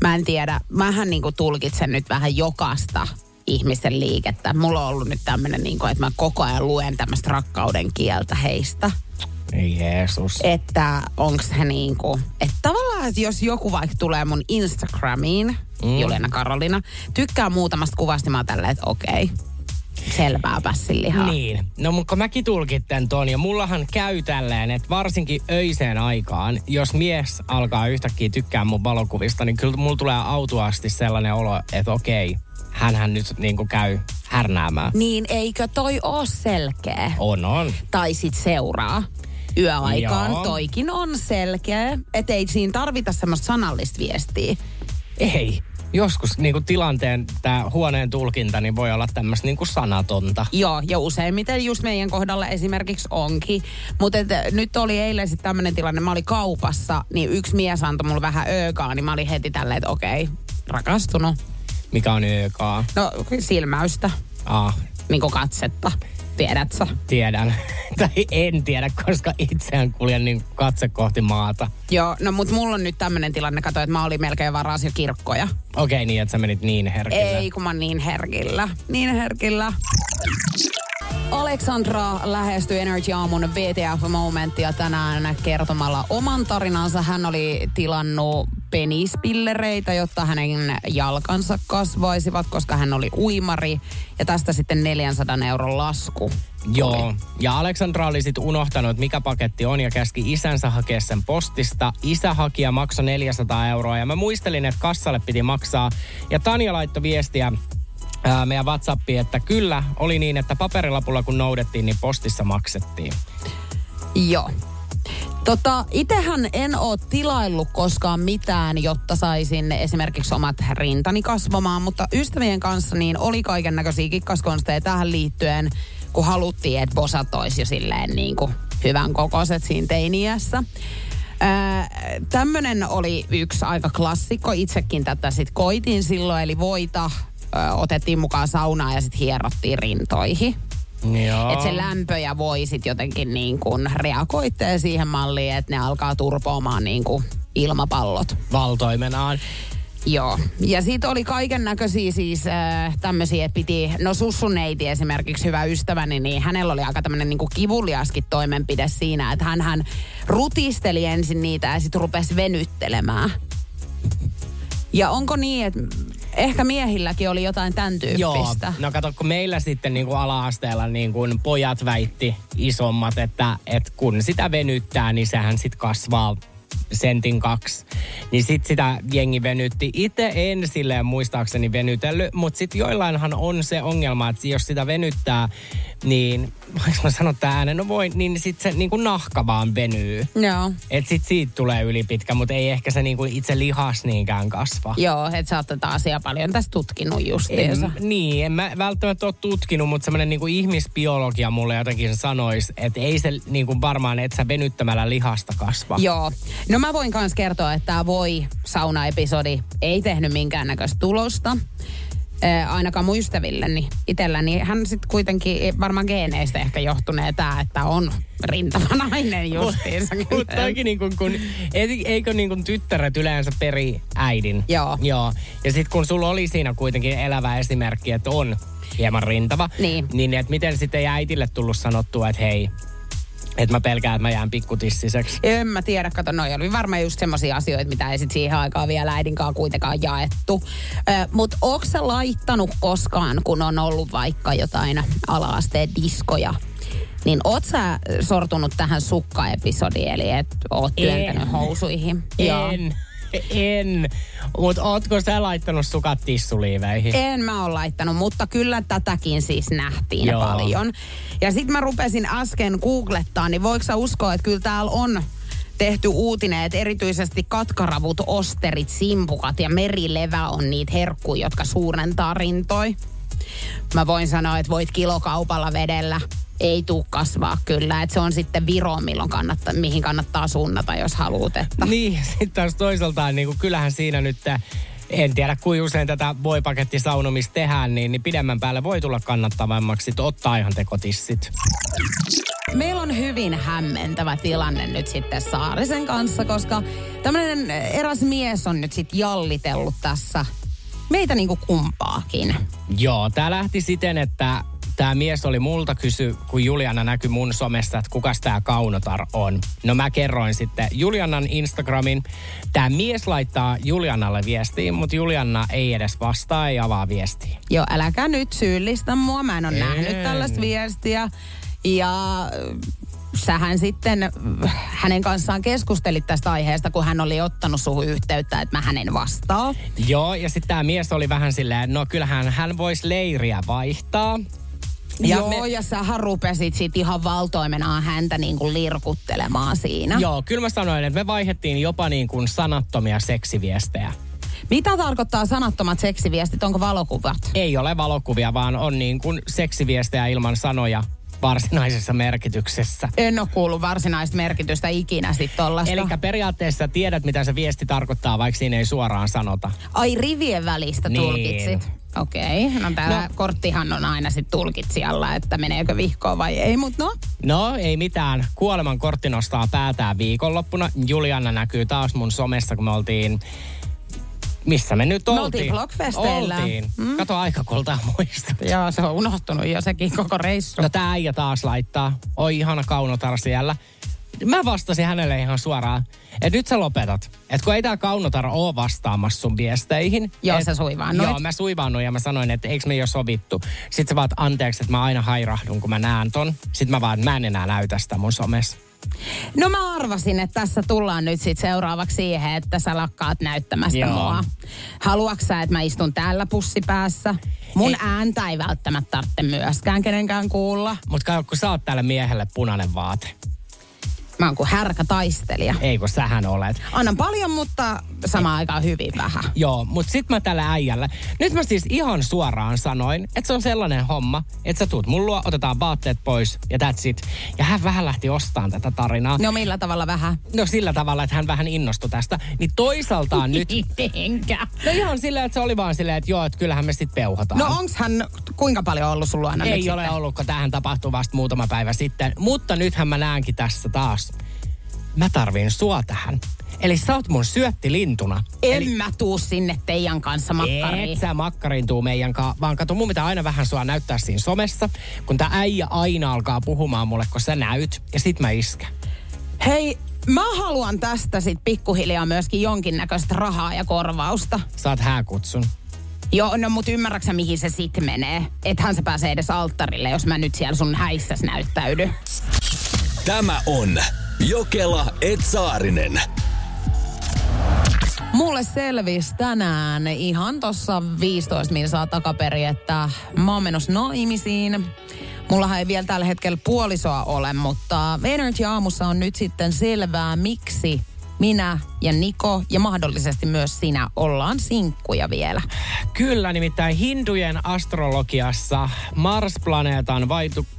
[SPEAKER 1] Mä en tiedä, mähän niinku tulkitsen nyt vähän jokasta ihmisten liikettä. Mulla on ollut nyt tämmöinen, niinku, että mä koko ajan luen tämmöistä rakkauden kieltä heistä.
[SPEAKER 3] Ei Jeesus.
[SPEAKER 1] Että onks he niinku, että tavallaan, että jos joku vaikka tulee mun Instagramiin, mm. Juliana Karolina, tykkää muutamasta kuvasta, niin mä oon tälleen, että okei, selvää pässinlihaa.
[SPEAKER 3] Niin. No mutta mäkin tulkitten ton, ja mullahan käy tälleen, että varsinkin öiseen aikaan, jos mies alkaa yhtäkkiä tykkää mun valokuvista, niin kyllä mulla tulee autuasti sellainen olo, että okei, hänhän nyt niinku käy härnäämään.
[SPEAKER 1] Niin eikö toi oo selkeä?
[SPEAKER 3] On, on.
[SPEAKER 1] Tai sit seuraa yöaikaan.
[SPEAKER 3] Joo.
[SPEAKER 1] Toikin on selkeä. Että ei siinä tarvita semmoista sanallista viestiä.
[SPEAKER 3] Ei. Joskus niinku tilanteen, tämä huoneen tulkinta, niin voi olla tämmöistä niinku sanatonta.
[SPEAKER 1] Joo, ja useimmiten just meidän kohdalla esimerkiksi onkin. Mutta nyt oli eilen sitten tämmöinen tilanne, mä olin kaupassa, niin yksi mies antoi mulle vähän öökaa, niin mä olin heti tälleen, että okei, rakastunut.
[SPEAKER 3] Mikä on YKA?
[SPEAKER 1] No silmäystä,
[SPEAKER 3] Ah,
[SPEAKER 1] niin kuin katsetta, tiedät sä.
[SPEAKER 3] tiedän. tai en tiedä, koska itseään kuljen niin katse kohti maata.
[SPEAKER 1] Joo, no mut mulla on nyt tämmöinen tilanne, kato, että mä olin melkein varas jo kirkkoja.
[SPEAKER 3] Okei, niin että sä menit niin herkille.
[SPEAKER 1] Ei, kun mä niin herkillä. Niin herkillä. Alexandra lähestyi Energy Aamun VTF-momenttia tänään kertomalla oman tarinansa. Hän oli tilannut penispillereitä, jotta hänen jalkansa kasvaisivat, koska hän oli uimari. Ja tästä sitten 400 euron lasku.
[SPEAKER 3] Joo,
[SPEAKER 1] tuli.
[SPEAKER 3] ja Aleksandra oli sitten unohtanut, mikä paketti on ja käski isänsä hakea sen postista. Isä haki ja maksoi 400 euroa ja mä muistelin, että kassalle piti maksaa. Ja Tanja laittoi viestiä ää, meidän WhatsAppiin, että kyllä oli niin, että paperilapulla kun noudettiin, niin postissa maksettiin.
[SPEAKER 1] Joo. Tota, itehän en oo tilaillut koskaan mitään, jotta saisin esimerkiksi omat rintani kasvamaan, mutta ystävien kanssa niin oli kaiken näköisiä kikkaskonsteja tähän liittyen, kun haluttiin, että bosat olisi jo silleen niin kuin hyvän kokoiset siinä teiniässä. Tämmöinen oli yksi aika klassikko. Itsekin tätä sitten koitin silloin, eli voita ö, otettiin mukaan saunaan ja sitten hierottiin rintoihin. Että se lämpö ja voi sit jotenkin niin kuin reagoitte siihen malliin, että ne alkaa turpoamaan niin kuin ilmapallot.
[SPEAKER 3] Valtoimenaan.
[SPEAKER 1] Joo. Ja siitä oli kaiken näköisiä siis äh, tämmöisiä, että piti, no sussun neiti esimerkiksi hyvä ystäväni, niin hänellä oli aika tämmöinen niinku kivuliaskin toimenpide siinä, että hän, hän rutisteli ensin niitä ja sitten rupesi venyttelemään. Ja onko niin, että ehkä miehilläkin oli jotain tämän
[SPEAKER 3] Joo,
[SPEAKER 1] tyyppistä?
[SPEAKER 3] no kato, kun meillä sitten niin kuin ala-asteella niin kuin pojat väitti isommat, että, että kun sitä venyttää, niin sehän sitten kasvaa sentin kaksi. Niin sit sitä jengi venytti. Itse en silleen muistaakseni venytellyt, mutta sitten joillainhan on se ongelma, että jos sitä venyttää, niin voinko mä sanoa tämän äänen, no voi, niin sitten se niin kuin nahka vaan venyy.
[SPEAKER 1] Joo.
[SPEAKER 3] Et sit siitä tulee ylipitkä, mutta ei ehkä se niin kuin itse lihas niinkään kasva.
[SPEAKER 1] Joo, että sä oot tätä asiaa paljon tässä tutkinut justiinsa.
[SPEAKER 3] En, niin, en mä välttämättä ole tutkinut, mutta semmoinen niinku ihmisbiologia mulle jotenkin sanoisi, että ei se niinku varmaan, että sä venyttämällä lihasta kasva.
[SPEAKER 1] Joo. No mä voin myös kertoa, että tämä voi sauna-episodi ei tehnyt minkäännäköistä tulosta. Äh, ainakaan mun ystävilleni itselläni. Hän sitten kuitenkin, varmaan geeneistä ehkä johtunee tämä, että on rintava nainen justiinsa.
[SPEAKER 3] Mutta toikin niinku, kun, ei- eikö niinku tyttäret yleensä peri äidin?
[SPEAKER 1] Joo.
[SPEAKER 3] Joo. Ja sitten kun sulla oli siinä kuitenkin elävä esimerkki, että on hieman rintava,
[SPEAKER 1] Niin.
[SPEAKER 3] niin että miten sitten ei äitille tullut sanottua, että hei, Että mä pelkään, että mä jään pikkutissiseksi.
[SPEAKER 1] En mä tiedä, kato, noi oli varmaan just semmoisia asioita, mitä ei sit siihen aikaan vielä äidinkaan kuitenkaan jaettu. Mutta onko sä laittanut koskaan, kun on ollut vaikka jotain ala-asteen diskoja, niin oot sä sortunut tähän sukkaepisodiin, eli että oot työntänyt
[SPEAKER 3] En.
[SPEAKER 1] housuihin?
[SPEAKER 3] En. En. Mutta ootko sä laittanut sukat tissuliiveihin?
[SPEAKER 1] En mä ole laittanut, mutta kyllä tätäkin siis nähtiin
[SPEAKER 3] Joo.
[SPEAKER 1] paljon. Ja sitten mä rupesin äsken googlettaa, niin voiko sä uskoa, että kyllä täällä on tehty uutinen, että erityisesti katkaravut, osterit, simpukat ja merilevä on niitä herkkuja, jotka suurentaa rintoi. Mä voin sanoa, että voit kilokaupalla vedellä. Ei tuu kasvaa kyllä. Että se on sitten Viro, milloin kannattaa, mihin kannattaa suunnata, jos haluat. Että.
[SPEAKER 3] Niin, sitten taas toisaaltaan, niin kuin kyllähän siinä nyt, en tiedä kuinka usein tätä voipakettisaunomista tehdään, niin, niin pidemmän päälle voi tulla kannattavammaksi sit ottaa ihan tekotissit.
[SPEAKER 1] Meillä on hyvin hämmentävä tilanne nyt sitten Saarisen kanssa, koska tämmöinen eräs mies on nyt sitten jallitellut tässä meitä niinku kumpaakin.
[SPEAKER 3] Joo, tämä lähti siten, että tämä mies oli multa kysy, kun Juliana näkyi mun somessa, että kukas tämä Kaunotar on. No mä kerroin sitten Julianan Instagramin. Tämä mies laittaa Julianalle viestiin, mutta Juliana ei edes vastaa, ei avaa viestiä.
[SPEAKER 1] Joo, äläkä nyt syyllistä mua, mä en ole
[SPEAKER 3] En.
[SPEAKER 1] nähnyt tällaista viestiä. Ja äh, sähän sitten äh, hänen kanssaan keskustelit tästä aiheesta, kun hän oli ottanut suhun yhteyttä, että mä hänen vastaa.
[SPEAKER 3] Joo, ja sitten tämä mies oli vähän silleen, no kyllähän hän voisi leiriä vaihtaa.
[SPEAKER 1] Ja Joo, me... ja sähän rupesit sit ihan valtoimenaan häntä niin kuin lirkuttelemaan siinä.
[SPEAKER 3] Joo, kyllä mä sanoin, että me vaihettiin jopa niin kuin sanattomia seksiviestejä.
[SPEAKER 1] Mitä tarkoittaa sanattomat seksiviestit? Onko valokuvat?
[SPEAKER 3] Ei ole valokuvia, vaan on niin kuin seksiviestejä ilman sanoja varsinaisessa merkityksessä.
[SPEAKER 1] En ole kuullut varsinaista merkitystä ikinä sit tollasta.
[SPEAKER 3] Eli periaatteessa tiedät, mitä se viesti tarkoittaa, vaikka siinä ei suoraan sanota.
[SPEAKER 1] Ai rivien välistä
[SPEAKER 3] Niin.
[SPEAKER 1] tulkitsit. Okei, okay. no täällä no. Korttihan on aina sit tulkitsijalla, että meneekö vihkoon vai ei, mutta no.
[SPEAKER 3] No, ei mitään. Kuoleman kortti nostaa päätään viikonloppuna. Juliana näkyy taas mun somessa, kun me oltiin... Missä me nyt
[SPEAKER 1] Me
[SPEAKER 3] oltiin?
[SPEAKER 1] oltiin Blockfesteillä.
[SPEAKER 3] Oltiin. Mm. Kato aika kultaa muista.
[SPEAKER 1] Joo, se on unohtunut jo sekin koko reissu.
[SPEAKER 3] No tää äijä taas laittaa. Oi ihana kaunotar siellä. Mä vastasin hänelle ihan suoraan, että nyt sä lopetat. Että kun ei tää kaunotar oo vastaamassa sun viesteihin.
[SPEAKER 1] Joo,
[SPEAKER 3] et,
[SPEAKER 1] sä suivaannuit.
[SPEAKER 3] Joo, mä suivaannuin ja mä sanoin, että eikö me jo sovittu. Sitten sä vaat anteeksi, että mä aina hairahdun, kun mä näen ton. Sitten mä vaan, mä en enää näytä sitä mun somessa.
[SPEAKER 1] No mä arvasin, että tässä tullaan nyt sit seuraavaksi siihen, että sä lakkaat näyttämästä
[SPEAKER 3] Joo.
[SPEAKER 1] mua. Haluatko sä, että mä istun täällä pussipäässä? Mun
[SPEAKER 3] Ei.
[SPEAKER 1] ääntä ei välttämättä tarvitse myöskään kenenkään kuulla.
[SPEAKER 3] Mutta kun sä oot tälle miehelle punainen vaate.
[SPEAKER 1] Mä oon kuin härkä taistelija.
[SPEAKER 3] Ei kun sähän olet.
[SPEAKER 1] Annan paljon, mutta samaan aikaan hyvin vähän.
[SPEAKER 3] Joo, mutta sit mä tällä äijällä. Nyt mä siis ihan suoraan sanoin, että se on sellainen homma, että sä tuut mun luo, otetaan vaatteet pois ja that's it. Ja hän vähän lähti ostamaan tätä tarinaa.
[SPEAKER 1] No millä tavalla vähän?
[SPEAKER 3] No sillä tavalla, että hän vähän innostui tästä. Niin toisaaltaan nyt...
[SPEAKER 1] Mitenkä?
[SPEAKER 3] No ihan silleen, että se oli vaan silleen, että joo, että kyllähän me sitten peuhataan.
[SPEAKER 1] No onks hän kuinka paljon ollut sun luona nyt
[SPEAKER 3] Ei ole
[SPEAKER 1] sitten?
[SPEAKER 3] ollut, kun tähän tapahtui vasta muutama päivä sitten. Mutta nythän mä näenkin tässä taas. Mä tarviin sua tähän. Eli sä oot mun syöttilintuna.
[SPEAKER 1] En
[SPEAKER 3] Eli
[SPEAKER 1] mä tuu sinne teidän kanssa makkariin.
[SPEAKER 3] et sä makkariin tuu meidän kanssa, vaan kato, mun pitää aina vähän sua näyttää siinä somessa, kun tää äijä aina alkaa puhumaan mulle, kun sä näyt, ja sit mä iskän.
[SPEAKER 1] Hei, mä haluan tästä sit pikkuhiljaa myöskin jonkinnäköistä rahaa ja korvausta.
[SPEAKER 3] Saat hääkutsun.
[SPEAKER 1] Joo, no mut ymmärräksä mihin se sit menee? Ethän se pääse edes alttarille, jos mä nyt siellä sun häissäs näyttäydy.
[SPEAKER 4] Tämä on Jokela Etsaarinen.
[SPEAKER 1] Mulle selvisi tänään ihan tossa 15 minsaa takaperi, että mä oon menossa naimisiin. Mullahan ei vielä tällä hetkellä puolisoa ole, mutta Energy Aamussa on nyt sitten selvää, miksi minä ja Niko ja mahdollisesti myös sinä ollaan sinkkuja vielä.
[SPEAKER 3] Kyllä, nimittäin hindujen astrologiassa Mars-planeetan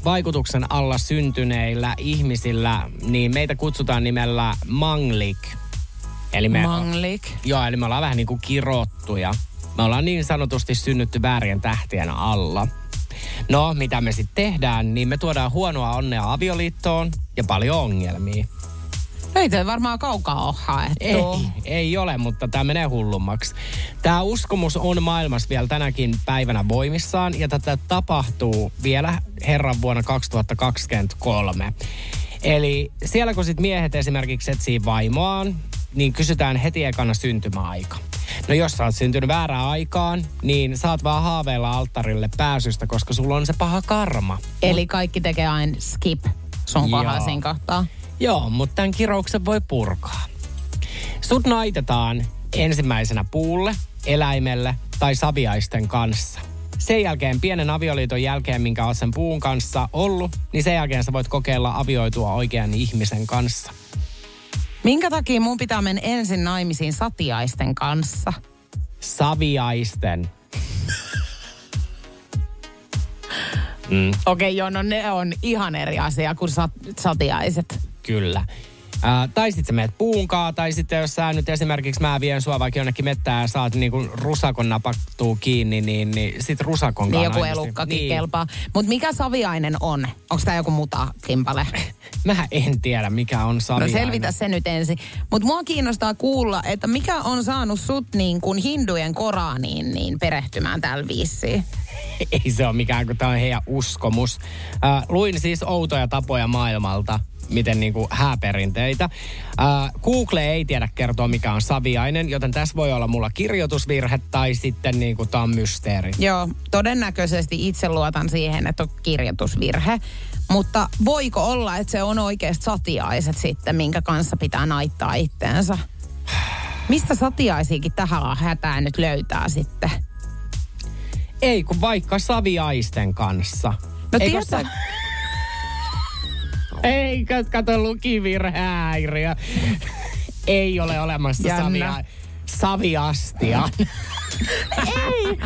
[SPEAKER 3] vaikutuksen alla syntyneillä ihmisillä, niin meitä kutsutaan nimellä Manglik. Eli me,
[SPEAKER 1] Manglik.
[SPEAKER 3] Joo, eli me ollaan vähän niin kuin kirottuja. Me ollaan niin sanotusti synnytty väärien tähtien alla. No, mitä me sitten tehdään, niin me tuodaan huonoa onnea avioliittoon ja paljon ongelmia.
[SPEAKER 1] Ei te varmaan kaukaa ole haettu.
[SPEAKER 3] Ei, ei ole, mutta tämä menee hullummaksi. Tämä uskomus on maailmassa vielä tänäkin päivänä voimissaan ja tätä tapahtuu vielä herran vuonna 2023. Eli siellä kun sit miehet esimerkiksi etsii vaimoaan, niin kysytään heti ekana syntymäaika. No jos sä oot syntynyt väärään aikaan, niin saat vaan haaveilla alttarille pääsystä, koska sulla on se paha karma.
[SPEAKER 1] Eli kaikki tekee aina skip sun
[SPEAKER 3] Joo.
[SPEAKER 1] siinä kohtaa.
[SPEAKER 3] Joo, mutta tämän kirouksen voi purkaa. Sut naitetaan ensimmäisenä puulle, eläimelle tai saviaisten kanssa. Sen jälkeen pienen avioliiton jälkeen, minkä oot sen puun kanssa ollut, niin sen jälkeen sä voit kokeilla avioitua oikean ihmisen kanssa.
[SPEAKER 1] Minkä takia mun pitää mennä ensin naimisiin satiaisten kanssa?
[SPEAKER 3] Saviaisten.
[SPEAKER 1] Okei, okay, joo, no ne on ihan eri asia kuin sat, satiaiset.
[SPEAKER 3] Kyllä. Ää, tai sitten sä meet puunkaa, tai sitten jos sä nyt esimerkiksi mä vien sua vaikka jonnekin mettään ja saat niinku rusakon napattuu kiinni, niin, niin sit rusakon
[SPEAKER 1] Niin joku elukkakin
[SPEAKER 3] niin.
[SPEAKER 1] kelpaa. Mutta mikä saviainen on? Onko tämä joku muta kimpale?
[SPEAKER 3] Mä en tiedä, mikä on
[SPEAKER 1] No
[SPEAKER 3] saviainen.
[SPEAKER 1] selvitä se nyt ensin. Mutta mua kiinnostaa kuulla, että mikä on saanut sut niin kuin hindujen Koraniin niin perehtymään tällä viisiin.
[SPEAKER 3] Ei se ole mikään, kun tämä on heidän uskomus. Äh, luin siis outoja tapoja maailmalta, miten niinku hääperinteitä. Äh, Google ei tiedä kertoa, mikä on saviainen, joten tässä voi olla mulla kirjoitusvirhe tai sitten niinku tämä on mysteeri.
[SPEAKER 1] Joo, todennäköisesti itse luotan siihen, että on kirjoitusvirhe. Mutta voiko olla, että se on oikeasti satiaiset sitten, minkä kanssa pitää naittaa itteensä? Mistä satiaisiakin tähän hätään nyt löytää sitten?
[SPEAKER 3] Ei, kun vaikka saviaisten kanssa.
[SPEAKER 1] No
[SPEAKER 3] Eikö
[SPEAKER 1] tietää,
[SPEAKER 3] sa- Eikö, kato lukivirhehäiriö. Ei ole olemassa
[SPEAKER 1] Jännä.
[SPEAKER 3] savia, saviastia.
[SPEAKER 1] ei,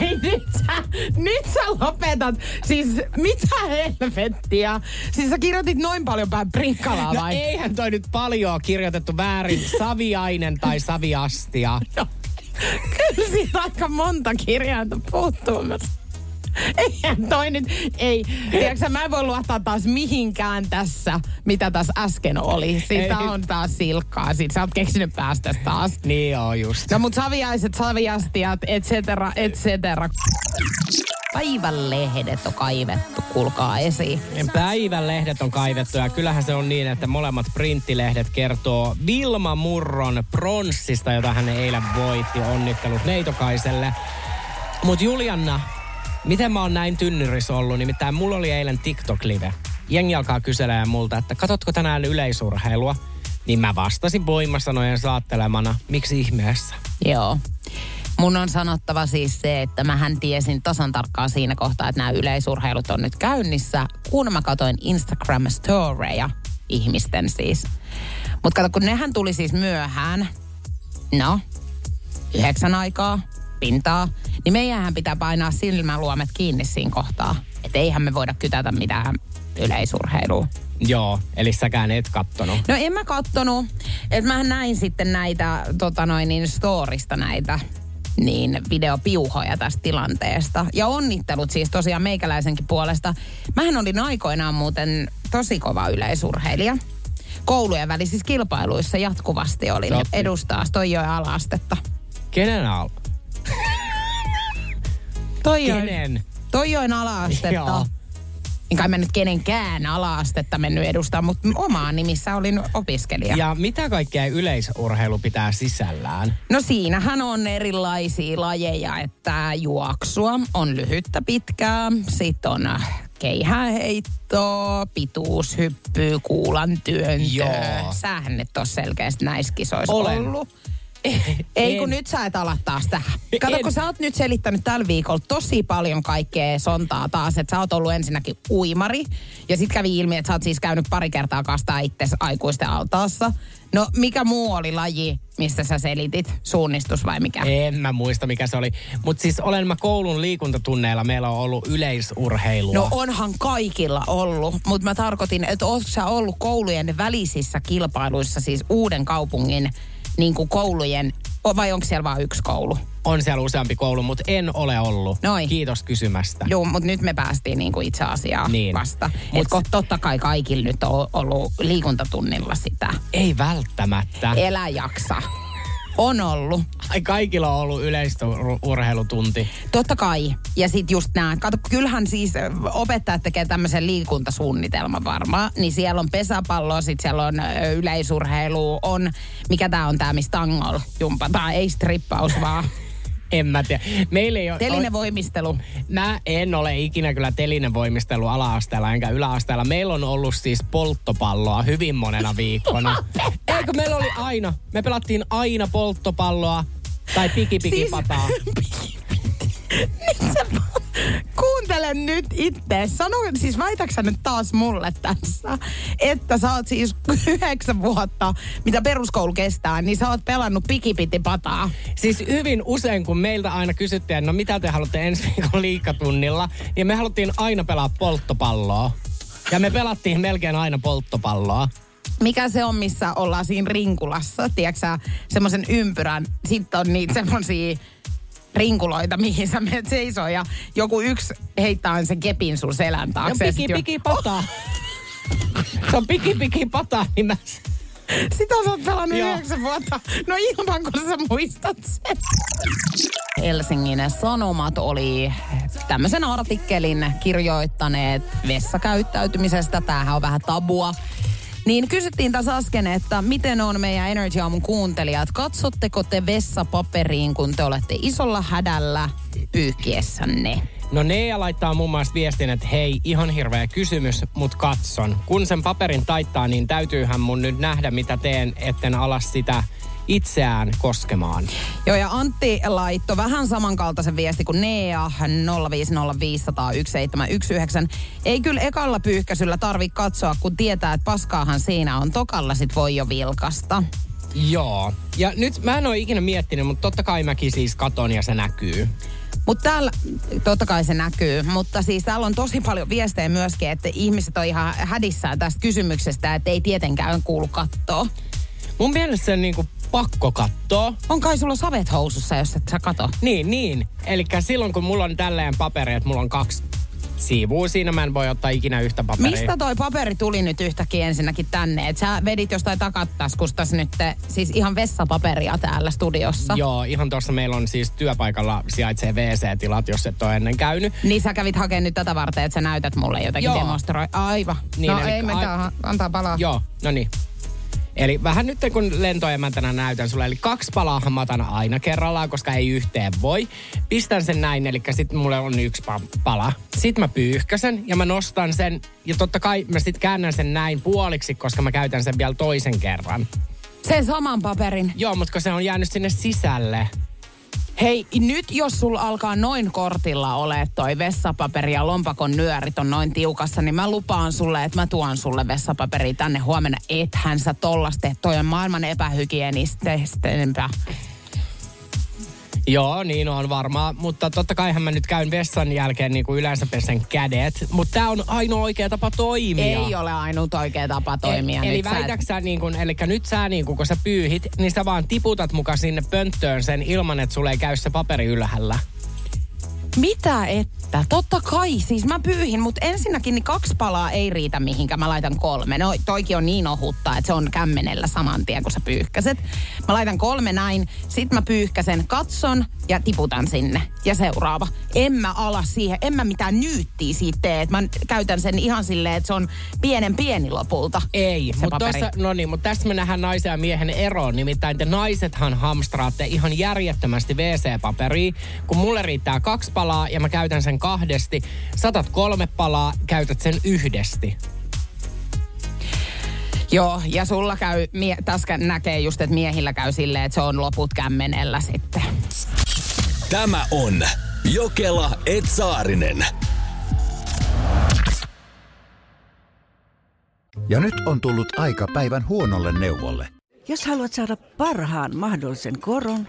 [SPEAKER 1] ei, nyt sä, nyt sä lopetat. Siis mitä helvettiä? Siis sä kirjoitit noin paljon päin prikkalaa
[SPEAKER 3] No
[SPEAKER 1] vai?
[SPEAKER 3] eihän toi nyt paljon kirjoitettu väärin. Saviainen tai saviastia.
[SPEAKER 1] No, kyllä siitä aika monta kirjainta puuttuu myös. Eihän toi nyt, ei. Tiedätkö, mä en voi luottaa taas mihinkään tässä, mitä tässä äsken oli. Siitä
[SPEAKER 3] Ei.
[SPEAKER 1] on taas silkkaa. Siitä sä oot keksinyt päästä taas.
[SPEAKER 3] Niin joo, just.
[SPEAKER 1] No mut saviaiset, saviastiat, et cetera, et cetera. Päivänlehdet on kaivettu, kuulkaa esiin.
[SPEAKER 3] Päivälehdet on kaivettu ja kyllähän se on niin, että molemmat printtilehdet kertoo Vilma Murron pronssista, jota hän eilen voitti. Onnittelut Neitokaiselle. Mutta Julianna, miten mä oon näin tynnyris ollut? Nimittäin mulla oli eilen TikTok-live. Jengi alkaa kyselemään multa, että katotko tänään yleisurheilua? Niin mä vastasin voimasanojen saattelemana, miksi ihmeessä?
[SPEAKER 1] Joo. Mun on sanottava siis se, että mähän tiesin tasan tarkkaan siinä kohtaa, että nämä yleisurheilut on nyt käynnissä, kun mä katsoin Instagram-storeja ihmisten siis. Mutta kato, kun nehän tuli siis myöhään, no, yhdeksän aikaa, pintaa, niin meidänhän pitää painaa silmäluomet kiinni siinä kohtaa. Että eihän me voida kytätä mitään yleisurheilua.
[SPEAKER 3] Joo, eli säkään et kattonut.
[SPEAKER 1] No en mä kattonut. Että mä näin sitten näitä tota noin, niin storista näitä niin videopiuhoja tästä tilanteesta. Ja onnittelut siis tosiaan meikäläisenkin puolesta. Mähän olin aikoinaan muuten tosi kova yleisurheilija. Koulujen välisissä kilpailuissa jatkuvasti olin edustaa Toijoen alastetta.
[SPEAKER 3] Kenen al?
[SPEAKER 1] Toijoen,
[SPEAKER 3] Kenen?
[SPEAKER 1] Toijoen alaastetta.
[SPEAKER 3] Joo.
[SPEAKER 1] En kai mä nyt kenenkään alaastetta mennyt edustaa, mutta omaan nimissä olin opiskelija.
[SPEAKER 3] Ja mitä kaikkea yleisurheilu pitää sisällään?
[SPEAKER 1] No siinähän on erilaisia lajeja, että juoksua on lyhyttä pitkää, sitten on keihäheittoa, pituushyppyä, kuulan työntöä.
[SPEAKER 3] Joo.
[SPEAKER 1] Sähän et ole selkeästi näissä kisoissa
[SPEAKER 3] Olen.
[SPEAKER 1] ollut. Ei kun nyt sä et ala taas tähän. Kato,
[SPEAKER 3] En.
[SPEAKER 1] kun sä oot nyt selittänyt tällä viikolla tosi paljon kaikkea sontaa taas, että sä oot ollut ensinnäkin uimari, ja sit kävi ilmi, että sä oot siis käynyt pari kertaa kastaa itse aikuisten altaassa. No mikä muu oli laji, mistä sä selitit? Suunnistus vai mikä?
[SPEAKER 3] En mä muista, mikä se oli. Mutta siis olen mä koulun liikuntatunneilla, meillä on ollut yleisurheilua.
[SPEAKER 1] No onhan kaikilla ollut, mutta mä tarkoitin, että ootko sä ollut koulujen välisissä kilpailuissa, siis uuden kaupungin niin kuin koulujen, vai onko siellä vain yksi koulu?
[SPEAKER 3] On siellä useampi koulu, mutta en ole ollut.
[SPEAKER 1] Noin.
[SPEAKER 3] Kiitos kysymästä.
[SPEAKER 1] Joo, mutta nyt me päästiin niin kuin itse asiaan
[SPEAKER 3] Niin.
[SPEAKER 1] vasta.
[SPEAKER 3] Mut
[SPEAKER 1] Että totta kai kaikilla nyt on ollut liikuntatunnilla sitä.
[SPEAKER 3] Ei välttämättä.
[SPEAKER 1] Elä jaksa. On ollut.
[SPEAKER 3] Ai kaikilla on ollut yleisurheilutunti.
[SPEAKER 1] Totta kai. Ja sitten just nämä, kato, kyllähän siis opettajat tekee tämmöisen liikuntasuunnitelman varmaan, niin siellä on pesäpallo, sitten siellä on yleisurheilu, on, mikä tämä on tämä, missä tangol jumpataan, ei strippaus vaan.
[SPEAKER 3] En mä tiedä. Meillä ei ole...
[SPEAKER 1] Telinen voimistelu.
[SPEAKER 3] Mä en ole ikinä kyllä telinen voimistelu ala-asteella enkä yläasteella. Meillä on ollut siis polttopalloa hyvin monena viikkona. Eikö meillä oli aina? Me pelattiin aina polttopalloa tai pikipikipataa.
[SPEAKER 1] Sä Kuuntele nyt itse. Sano, siis väitäksä nyt taas mulle tässä, että sä oot siis yhdeksän vuotta, mitä peruskoulu kestää, niin sä oot pelannut pikipitipataa.
[SPEAKER 3] Siis hyvin usein, kun meiltä aina kysyttiin, no mitä te haluatte ensi viikon liikatunnilla, niin me haluttiin aina pelaa polttopalloa. Ja me pelattiin melkein aina polttopalloa.
[SPEAKER 1] Mikä se on, missä ollaan siinä rinkulassa, tiedätkö semmoisen ympyrän, sitten on niitä semmoisia rinkuloita, mihin sä menet seisoo ja joku yksi heittää sen kepin sun selän
[SPEAKER 3] Ja
[SPEAKER 1] taakse.
[SPEAKER 3] piki piki pata. Se on piki piki pata niin mä...
[SPEAKER 1] Sitä sä oot pelannut yhdeksän vuotta. No ilman, kun sä muistat sen. Helsingin Sanomat oli tämmöisen artikkelin kirjoittaneet vessakäyttäytymisestä. Tämähän on vähän tabua. Niin kysyttiin tässä äsken, että miten on meidän Energy Aamun kuuntelijat. Katsotteko te vessapaperiin, kun te olette isolla hädällä pyyhkiessänne?
[SPEAKER 3] No Nea laittaa muun muassa viestin, että hei, ihan hirveä kysymys, mutta katson. Kun sen paperin taittaa, niin täytyyhän mun nyt nähdä, mitä teen, etten ala sitä itseään koskemaan.
[SPEAKER 1] Joo, ja Antti laitto vähän samankaltaisen viesti kuin Nea 050501719. Ei kyllä ekalla pyyhkäisyllä tarvi katsoa, kun tietää, että paskaahan siinä on. Tokalla sit voi jo vilkasta.
[SPEAKER 3] Joo. Ja nyt mä en ole ikinä miettinyt, mutta totta kai mäkin siis katon ja se näkyy.
[SPEAKER 1] Mutta täällä, totta kai se näkyy, mutta siis täällä on tosi paljon viestejä myöskin, että ihmiset on ihan hädissään tästä kysymyksestä, että ei tietenkään kuulu kattoa.
[SPEAKER 3] Mun mielestä se on niinku pakko katsoa.
[SPEAKER 1] On kai sulla savet housussa, jos et sä kato.
[SPEAKER 3] Niin, niin. Eli silloin kun mulla on tälleen paperi, että mulla on kaksi siivua siinä, mä en voi ottaa ikinä yhtä paperia.
[SPEAKER 1] Mistä toi paperi tuli nyt yhtäkkiä ensinnäkin tänne? Et sä vedit jostain takataskustas nyt siis ihan vessapaperia täällä studiossa.
[SPEAKER 3] Joo, ihan tuossa meillä on siis työpaikalla sijaitsee WC-tilat, jos et ole ennen käynyt.
[SPEAKER 1] Niin sä kävit hakemaan nyt tätä varten, että sä näytät mulle jotenkin
[SPEAKER 3] Joo.
[SPEAKER 1] demonstroi. Aivan.
[SPEAKER 3] Niin,
[SPEAKER 1] no ei
[SPEAKER 3] ai-
[SPEAKER 1] mitään, antaa palaa.
[SPEAKER 3] Joo, no niin. Eli vähän nyt kun lentoemäntänä näytän sulle, eli kaksi palaahan mä otan aina kerrallaan, koska ei yhteen voi. Pistän sen näin, eli sitten mulle on yksi pa- pala. Sitten mä pyyhkäsen ja mä nostan sen, ja totta kai mä sitten käännän sen näin puoliksi, koska mä käytän sen vielä toisen kerran.
[SPEAKER 1] Sen saman paperin.
[SPEAKER 3] Joo, mutta kun se on jäänyt sinne sisälle.
[SPEAKER 1] Hei, nyt jos sulla alkaa noin kortilla ole toi vessapaperi ja lompakon nyörit on noin tiukassa, niin mä lupaan sulle, että mä tuon sulle vessapaperi tänne huomenna. Ethän sä tollasta tee. Toi on maailman epähygienistempää.
[SPEAKER 3] Joo, niin on varmaan, mutta totta kaihan mä nyt käyn vessan jälkeen niin kuin yleensä pesen kädet. Mutta tämä on ainoa oikea tapa toimia.
[SPEAKER 1] Ei ole ainut oikea tapa toimia.
[SPEAKER 3] Eli
[SPEAKER 1] Nyt sä et-
[SPEAKER 3] väitäksä niin kun, eli nyt sä niin kun, kun sä pyyhit, niin sä vaan tiputat mukaan sinne pönttöön sen ilman, että sulle ei käy se paperi ylhäällä.
[SPEAKER 1] Mitä että? Totta kai, siis mä pyyhin, mutta ensinnäkin niin kaksi palaa ei riitä mihinkään, mä laitan kolme. No toikin on niin ohutta, että se on kämmenellä saman tien, kun sä pyyhkäset. Mä laitan kolme näin, sit mä pyyhkäsen, katson ja tiputan sinne. Ja seuraava. En mä ala siihen, en mä mitään nyyttiä siitä tee, että mä käytän sen ihan silleen, että se on pienen pieni lopulta.
[SPEAKER 3] Ei, mutta
[SPEAKER 1] paperi.
[SPEAKER 3] no niin, mutta tässä me nähdään naisen ja miehen eroon. Nimittäin te naisethan hamstraatte ihan järjettömästi WC-paperia, kun mulle riittää kaksi palaa ja mä käytän sen kahdesti. Satat kolme palaa, käytät sen yhdesti.
[SPEAKER 1] Joo, ja sulla käy, mie, tässä näkee just, että miehillä käy silleen, että se on loput kämmenellä sitten.
[SPEAKER 4] Tämä on Jokela Etsaarinen.
[SPEAKER 6] Ja nyt on tullut aika päivän huonolle neuvolle.
[SPEAKER 7] Jos haluat saada parhaan mahdollisen koron,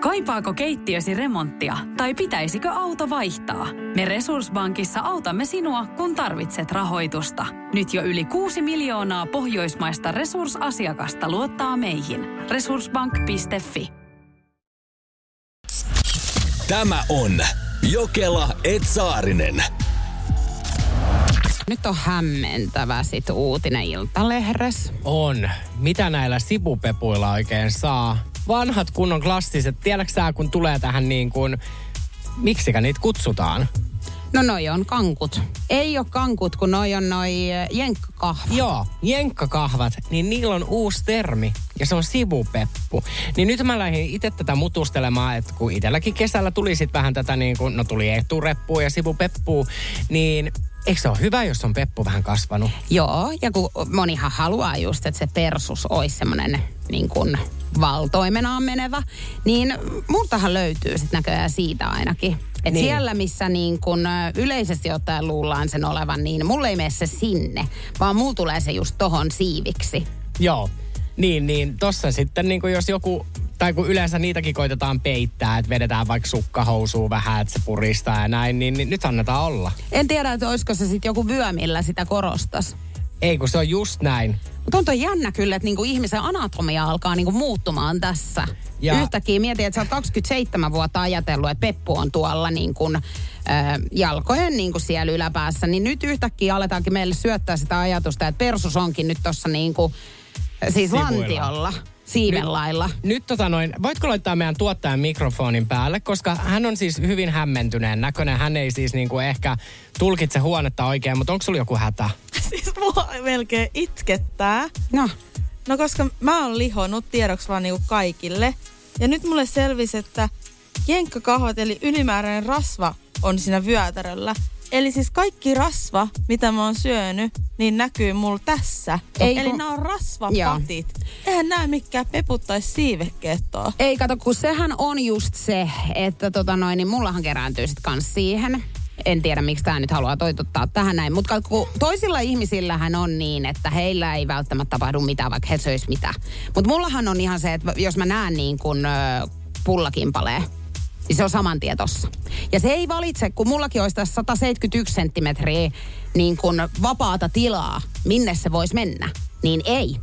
[SPEAKER 5] Kaipaako keittiösi remonttia tai pitäisikö auto vaihtaa? Me Resurssbankissa autamme sinua, kun tarvitset rahoitusta. Nyt jo yli 6 miljoonaa pohjoismaista resursasiakasta luottaa meihin. Resurssbank.fi
[SPEAKER 4] Tämä on Jokela Etsaarinen.
[SPEAKER 1] Nyt on hämmentävä sit uutinen Iltalehdes.
[SPEAKER 3] On. Mitä näillä sipupepuilla oikein saa? Vanhat kunnon klassiset. Tiedätkö sä, kun tulee tähän niin kuin... Miksikä niitä kutsutaan?
[SPEAKER 1] No noi on kankut. Ei ole kankut, kun noi on noi eh, jenkkakahvat.
[SPEAKER 3] Joo, jenkkakahvat, niin niillä on uusi termi ja se on sivupeppu. Niin nyt mä lähdin itse tätä mutustelemaan, että kun itselläkin kesällä tuli sit vähän tätä niin kuin, no tuli etureppua ja sivupeppua, niin eikö se ole hyvä, jos on peppu vähän kasvanut?
[SPEAKER 1] Joo, ja kun monihan haluaa just, että se persus olisi semmoinen niin kuin valtoimenaan menevä, niin multahan löytyy sitten näköjään siitä ainakin. Et
[SPEAKER 3] Niin.
[SPEAKER 1] siellä, missä niin kun yleisesti ottaen luullaan sen olevan, niin mulle ei mene se sinne, vaan mulla tulee se just tohon siiviksi.
[SPEAKER 3] Joo. Niin, niin tossa sitten niin jos joku, tai kun yleensä niitäkin koitetaan peittää, että vedetään vaikka sukkahousuun vähän, että se puristaa ja näin, niin, niin nyt annetaan olla.
[SPEAKER 1] En tiedä, että olisiko se sitten joku vyö, millä sitä korostas.
[SPEAKER 3] Ei, kun se on just näin.
[SPEAKER 1] Mutta on toi jännä kyllä, että niinku ihmisen anatomia alkaa niinku muuttumaan tässä.
[SPEAKER 3] Ja-.
[SPEAKER 1] Yhtäkkiä mietin, että sä oot 27 vuotta ajatellut, että Peppu on tuolla niinku, äh, jalkojen niinku siellä yläpäässä. Niin nyt yhtäkkiä aletaankin meille syöttää sitä ajatusta, että persus onkin nyt tuossa niinku, äh, siis
[SPEAKER 3] Sivuilla.
[SPEAKER 1] lantiolla, siiven lailla.
[SPEAKER 3] Nyt tota noin, voitko laittaa meidän tuottajan mikrofonin päälle, koska hän on siis hyvin hämmentyneen näköinen. Hän ei siis niinku ehkä tulkitse huonetta oikein, mutta onko sulla joku hätä?
[SPEAKER 8] Siis mua melkein itkettää.
[SPEAKER 1] No,
[SPEAKER 8] No koska mä oon lihonnut tiedoksi vaan niinku kaikille. Ja nyt mulle selvisi, että jenkkakahvat eli ylimääräinen rasva on siinä vyötäröllä. Eli siis kaikki rasva, mitä mä oon syönyt, niin näkyy mulla tässä.
[SPEAKER 1] Ei
[SPEAKER 8] Eli
[SPEAKER 1] kun-
[SPEAKER 8] nämä on rasvapatit. Eihän nämä mikään peputtais siivekkeet oo.
[SPEAKER 1] Ei kato, kun sehän on just se, että tota noin, niin mullahan kerääntyy sit kans siihen. En tiedä, miksi tämä nyt haluaa toitottaa tähän näin. Mutta kun toisilla ihmisillähän on niin, että heillä ei välttämättä tapahdu mitään, vaikka he söis mitä. Mutta mullahan on ihan se, että jos mä näen niin kuin ö, pullakimpaleen, niin se on saman tien tossa. Ja se ei valitse, kun mullakin olisi tässä 171 senttimetriä niin kuin vapaata tilaa, minne se voisi mennä. Niin ei.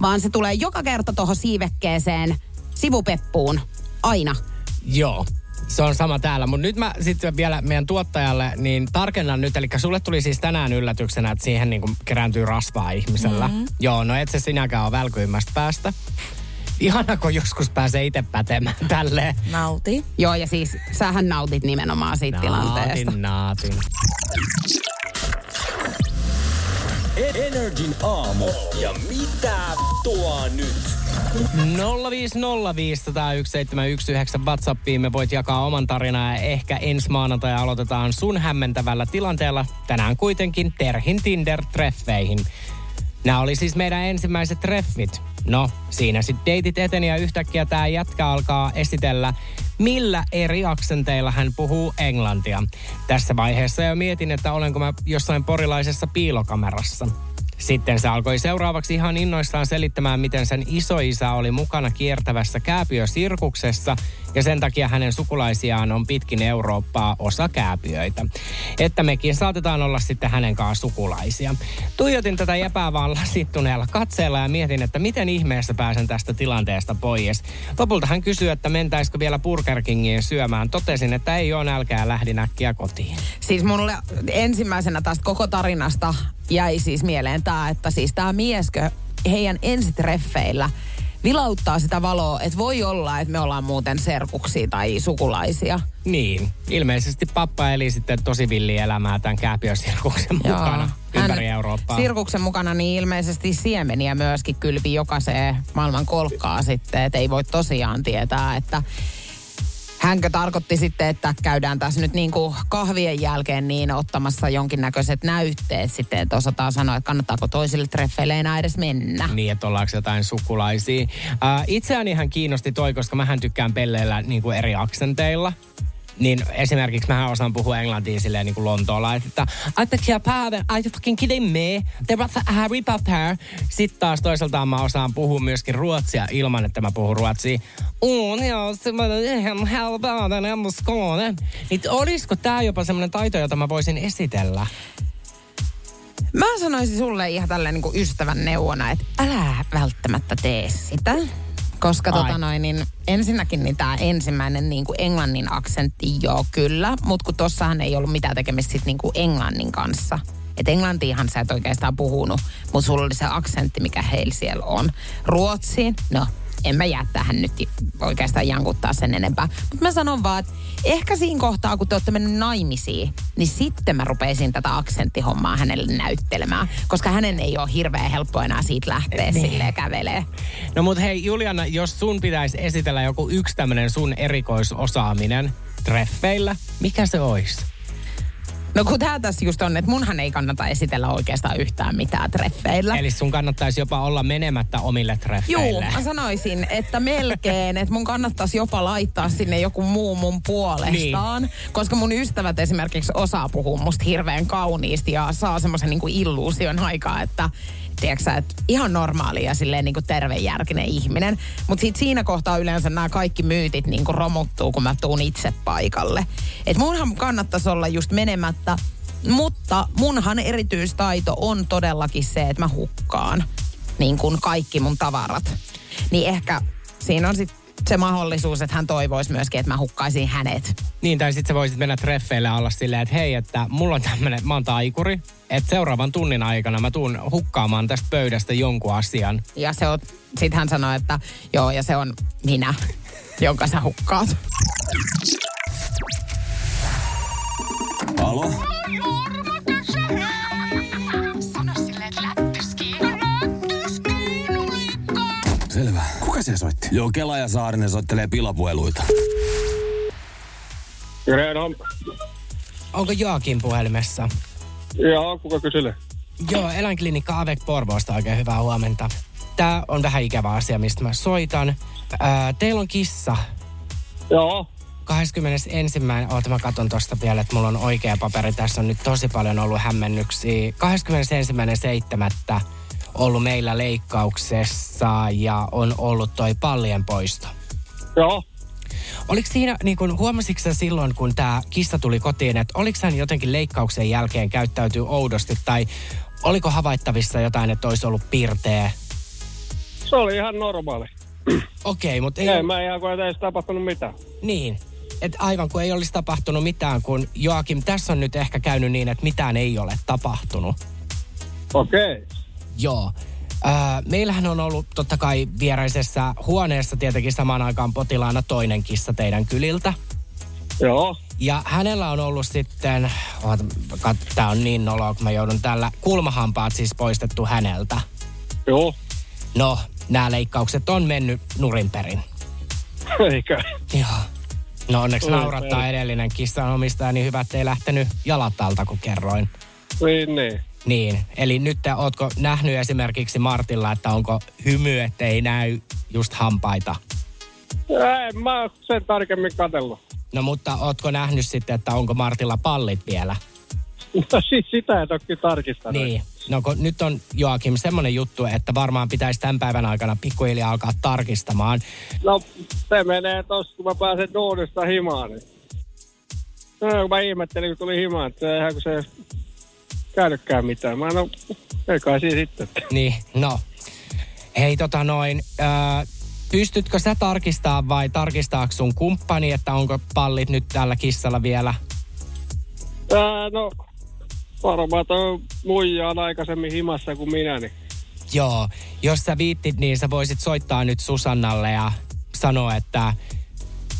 [SPEAKER 1] Vaan se tulee joka kerta tuohon siivekkeeseen, sivupeppuun, aina.
[SPEAKER 3] Joo. Se on sama täällä, mutta nyt mä sitten vielä meidän tuottajalle, niin tarkennan nyt, eli sulle tuli siis tänään yllätyksenä, että siihen niin kerääntyy rasvaa ihmisellä. Mm-hmm. Joo, no et se sinäkään ole välkyimmästä päästä. Ihana, kun joskus pääsee itse pätemään tälleen.
[SPEAKER 8] Nauti.
[SPEAKER 1] Joo, ja siis sähän nautit nimenomaan siitä tilanteesta.
[SPEAKER 3] Naatin, naatin.
[SPEAKER 4] Energin aamu. Ja mitä tuo nyt?
[SPEAKER 3] 050501719 WhatsAppiin me voit jakaa oman tarinaa ja ehkä ensi maanantai aloitetaan sun hämmentävällä tilanteella. Tänään kuitenkin Terhin Tinder-treffeihin. Nämä oli siis meidän ensimmäiset treffit. No, siinä sitten deitit eteni ja yhtäkkiä tämä jätkä alkaa esitellä, millä eri aksenteilla hän puhuu englantia. Tässä vaiheessa jo mietin, että olenko mä jossain porilaisessa piilokamerassa. Sitten se alkoi seuraavaksi ihan innoissaan selittämään, miten sen isoisä oli mukana kiertävässä kääpiösirkuksessa ja sen takia hänen sukulaisiaan on pitkin Eurooppaa osa kääpiöitä. Että mekin saatetaan olla sitten hänen kanssa sukulaisia. Tuijotin tätä jäpää vaan lasittuneella katseella ja mietin, että miten ihmeessä pääsen tästä tilanteesta pois. Lopulta hän kysyi, että mentäisikö vielä Burger Kingiin syömään. Totesin, että ei ole nälkää, lähdin äkkiä kotiin.
[SPEAKER 1] Siis mulle ensimmäisenä tästä koko tarinasta jäi siis mieleen tämä, että siis tämä mieskö heidän ensitreffeillä vilauttaa sitä valoa, että voi olla, että me ollaan muuten serkuksia tai sukulaisia.
[SPEAKER 3] Niin, ilmeisesti pappa eli sitten tosi villielämää tämän kääpiösirkuksen mukana ympäri Eurooppaa.
[SPEAKER 1] Sirkuksen mukana niin ilmeisesti siemeniä myöskin kylpi jokaiseen maailman kolkkaa sitten, että ei voi tosiaan tietää, että Hänkö tarkoitti sitten, että käydään tässä nyt niin kuin kahvien jälkeen niin ottamassa jonkinnäköiset näytteet sitten, että osataan sanoa, että kannattaako toisille treffeille enää edes mennä.
[SPEAKER 3] Niin, että ollaanko jotain sukulaisia. Uh, itseäni hän kiinnosti toi, koska mähän tykkään pelleillä niin kuin eri aksenteilla. Niin esimerkiksi mähän osaan puhua englantia silleen niin kuin Lontoolla, että I beg your pardon, are you fucking kidding me? The brother Harry Potter. Sitten taas toisaalta mä osaan puhua myöskin ruotsia ilman, että mä puhun ruotsia. Oh, joo, se mä ihan en Skåne. Niin olisiko tää jopa semmoinen taito, jota mä voisin esitellä?
[SPEAKER 1] Mä sanoisin sulle ihan tälleen niin kuin ystävän neuvona, että älä välttämättä tee sitä. Koska
[SPEAKER 3] Ai.
[SPEAKER 1] tota noin, niin ensinnäkin niin tämä ensimmäinen niin kuin englannin aksentti, joo kyllä, mutta kun tossahan ei ollut mitään tekemistä sit niin kuin englannin kanssa. Et englantiahan sä et oikeastaan puhunut, mutta sulla oli se aksentti, mikä heillä siellä on. Ruotsiin, no en mä jää tähän nyt oikeastaan jankuttaa sen enempää. Mutta mä sanon vaan, että ehkä siinä kohtaa, kun te olette mennyt naimisiin, niin sitten mä rupeisin tätä aksenttihommaa hänelle näyttelemään. Koska hänen ei ole hirveän helppo enää siitä lähteä
[SPEAKER 3] Niin.
[SPEAKER 1] silleen kävelee.
[SPEAKER 3] No mut hei Juliana, jos sun pitäisi esitellä joku yksi tämmönen sun erikoisosaaminen treffeillä, mikä se olisi?
[SPEAKER 1] No kun tää tässä just on, että munhan ei kannata esitellä oikeastaan yhtään mitään treffeillä.
[SPEAKER 3] Eli sun kannattaisi jopa olla menemättä omille treffeille.
[SPEAKER 1] mä sanoisin, että melkein, että mun kannattaisi jopa laittaa sinne joku muu mun puolestaan. Niin. Koska mun ystävät esimerkiksi osaa puhua musta hirveän kauniisti ja saa semmoisen niinku illuusion aikaa, että tiedätkö että ihan normaali ja silleen niinku tervejärkinen ihminen. Mutta sit siinä kohtaa yleensä nämä kaikki myytit niinku romuttuu, kun mä tuun itse paikalle. Et munhan kannattaisi olla just menemättä, mutta munhan erityistaito on todellakin se, että mä hukkaan niin kuin kaikki mun tavarat. Niin ehkä siinä on sitten se mahdollisuus, että hän toivoisi myöskin, että mä hukkaisin hänet.
[SPEAKER 3] Niin, tai sitten sä voisit mennä treffeille olla silleen, että hei, että mulla on tämmönen, mä oon taikuri, että seuraavan tunnin aikana mä tuun hukkaamaan tästä pöydästä jonkun asian.
[SPEAKER 1] Ja se on, sit hän sanoi, että joo, ja se on minä, jonka sä hukkaat.
[SPEAKER 4] Alo? Se soitti? Joo, Kela ja Saarinen soittelee pilapueluita.
[SPEAKER 9] Reino,
[SPEAKER 3] Onko Joakin puhelimessa?
[SPEAKER 9] joo, kuka kyselee?
[SPEAKER 3] Joo, eläinklinikka Avec Porvoosta oikein hyvää huomenta. Tää on vähän ikävä asia, mistä mä soitan. Ää, teillä on kissa.
[SPEAKER 9] Joo,
[SPEAKER 3] 21. Oota, mä katon tosta vielä, että mulla on oikea paperi. Tässä on nyt tosi paljon ollut hämmennyksiä. 21.7. ollut meillä leikkauksessa ja on ollut toi pallien poisto.
[SPEAKER 9] joo.
[SPEAKER 3] Oliko siinä, niin kun, huomasitko sä silloin, kun tämä kissa tuli kotiin, että oliko hän jotenkin leikkauksen jälkeen käyttäytyy oudosti tai oliko havaittavissa jotain, että olisi ollut pirteä?
[SPEAKER 9] Se oli ihan normaali.
[SPEAKER 3] Okei, okay, mutta ei...
[SPEAKER 9] Ei, mä ihan kun ei tapahtunut mitään.
[SPEAKER 3] Niin. Et aivan kuin ei olisi tapahtunut mitään, kun Joakim, tässä on nyt ehkä käynyt niin, että mitään ei ole tapahtunut.
[SPEAKER 9] Okei. Okay.
[SPEAKER 3] Joo. Öö, meillähän on ollut totta kai vieraisessa huoneessa tietenkin samaan aikaan potilaana toinen kissa teidän kyliltä.
[SPEAKER 9] Joo.
[SPEAKER 3] Ja hänellä on ollut sitten, tämä on niin noloa, kun mä joudun tällä, kulmahampaat siis poistettu häneltä.
[SPEAKER 9] Joo.
[SPEAKER 3] No, nämä leikkaukset on mennyt nurin perin.
[SPEAKER 9] Eikö?
[SPEAKER 3] Joo. No onneksi
[SPEAKER 9] Oi,
[SPEAKER 3] naurattaa
[SPEAKER 9] ei.
[SPEAKER 3] edellinen kissan omistaja, niin hyvä, että ei lähtenyt jalat alta, kun kerroin.
[SPEAKER 9] Niin, niin.
[SPEAKER 3] Niin, eli nyt te ootko nähnyt esimerkiksi Martilla, että onko hymy, ettei näy just hampaita?
[SPEAKER 9] En mä oo sen tarkemmin katsellut.
[SPEAKER 3] No mutta ootko nähnyt sitten, että onko Martilla pallit vielä?
[SPEAKER 9] No siis sitä et oo kyllä tarkistanut.
[SPEAKER 3] Niin. No kun nyt on Joakim semmoinen juttu, että varmaan pitäisi tämän päivän aikana pikkuhiljaa alkaa tarkistamaan.
[SPEAKER 9] No, se menee tossa, kun mä pääsen duunista himaan. Niin. No, kun mä ihmettelin, kun tuli himaan, että eihän kun se käynytkään mitään. Mä no, ei kai siinä sitten.
[SPEAKER 3] Niin, no. Hei tota noin, ää, pystytkö sä tarkistaa vai tarkistaako sun kumppani, että onko pallit nyt tällä kissalla vielä?
[SPEAKER 9] Ää, no, varmaan toi muija on aikaisemmin himassa kuin minä, niin
[SPEAKER 3] Joo, jos sä viittit, niin sä voisit soittaa nyt Susannalle ja sanoa, että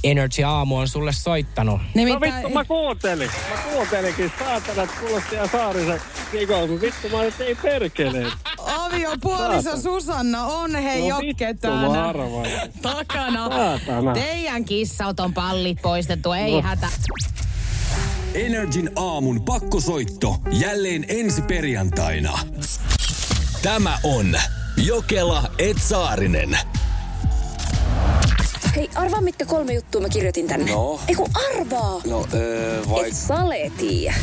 [SPEAKER 3] Energy Aamu on sulle soittanut.
[SPEAKER 9] No vittu, mä kuuntelin. Mä kuuntelinkin. Saatana, että kuulosti ihan saarisen kikon. Vittu, mä nyt ei perkele.
[SPEAKER 1] aviopuoliso Susanna on hei
[SPEAKER 9] No
[SPEAKER 1] Jokke
[SPEAKER 9] vittu,
[SPEAKER 1] täällä takana.
[SPEAKER 9] Saatana.
[SPEAKER 1] Teidän kissalta on pallit poistettu, ei hätä.
[SPEAKER 4] Energin aamun pakkosoitto jälleen ensi perjantaina. Tämä on Jokela Etsaarinen.
[SPEAKER 10] Hei, arvaa mitkä kolme juttua mä kirjoitin tänne.
[SPEAKER 4] No?
[SPEAKER 10] Eiku arvaa!
[SPEAKER 4] No, öö, vai...
[SPEAKER 10] Et sale tiiä.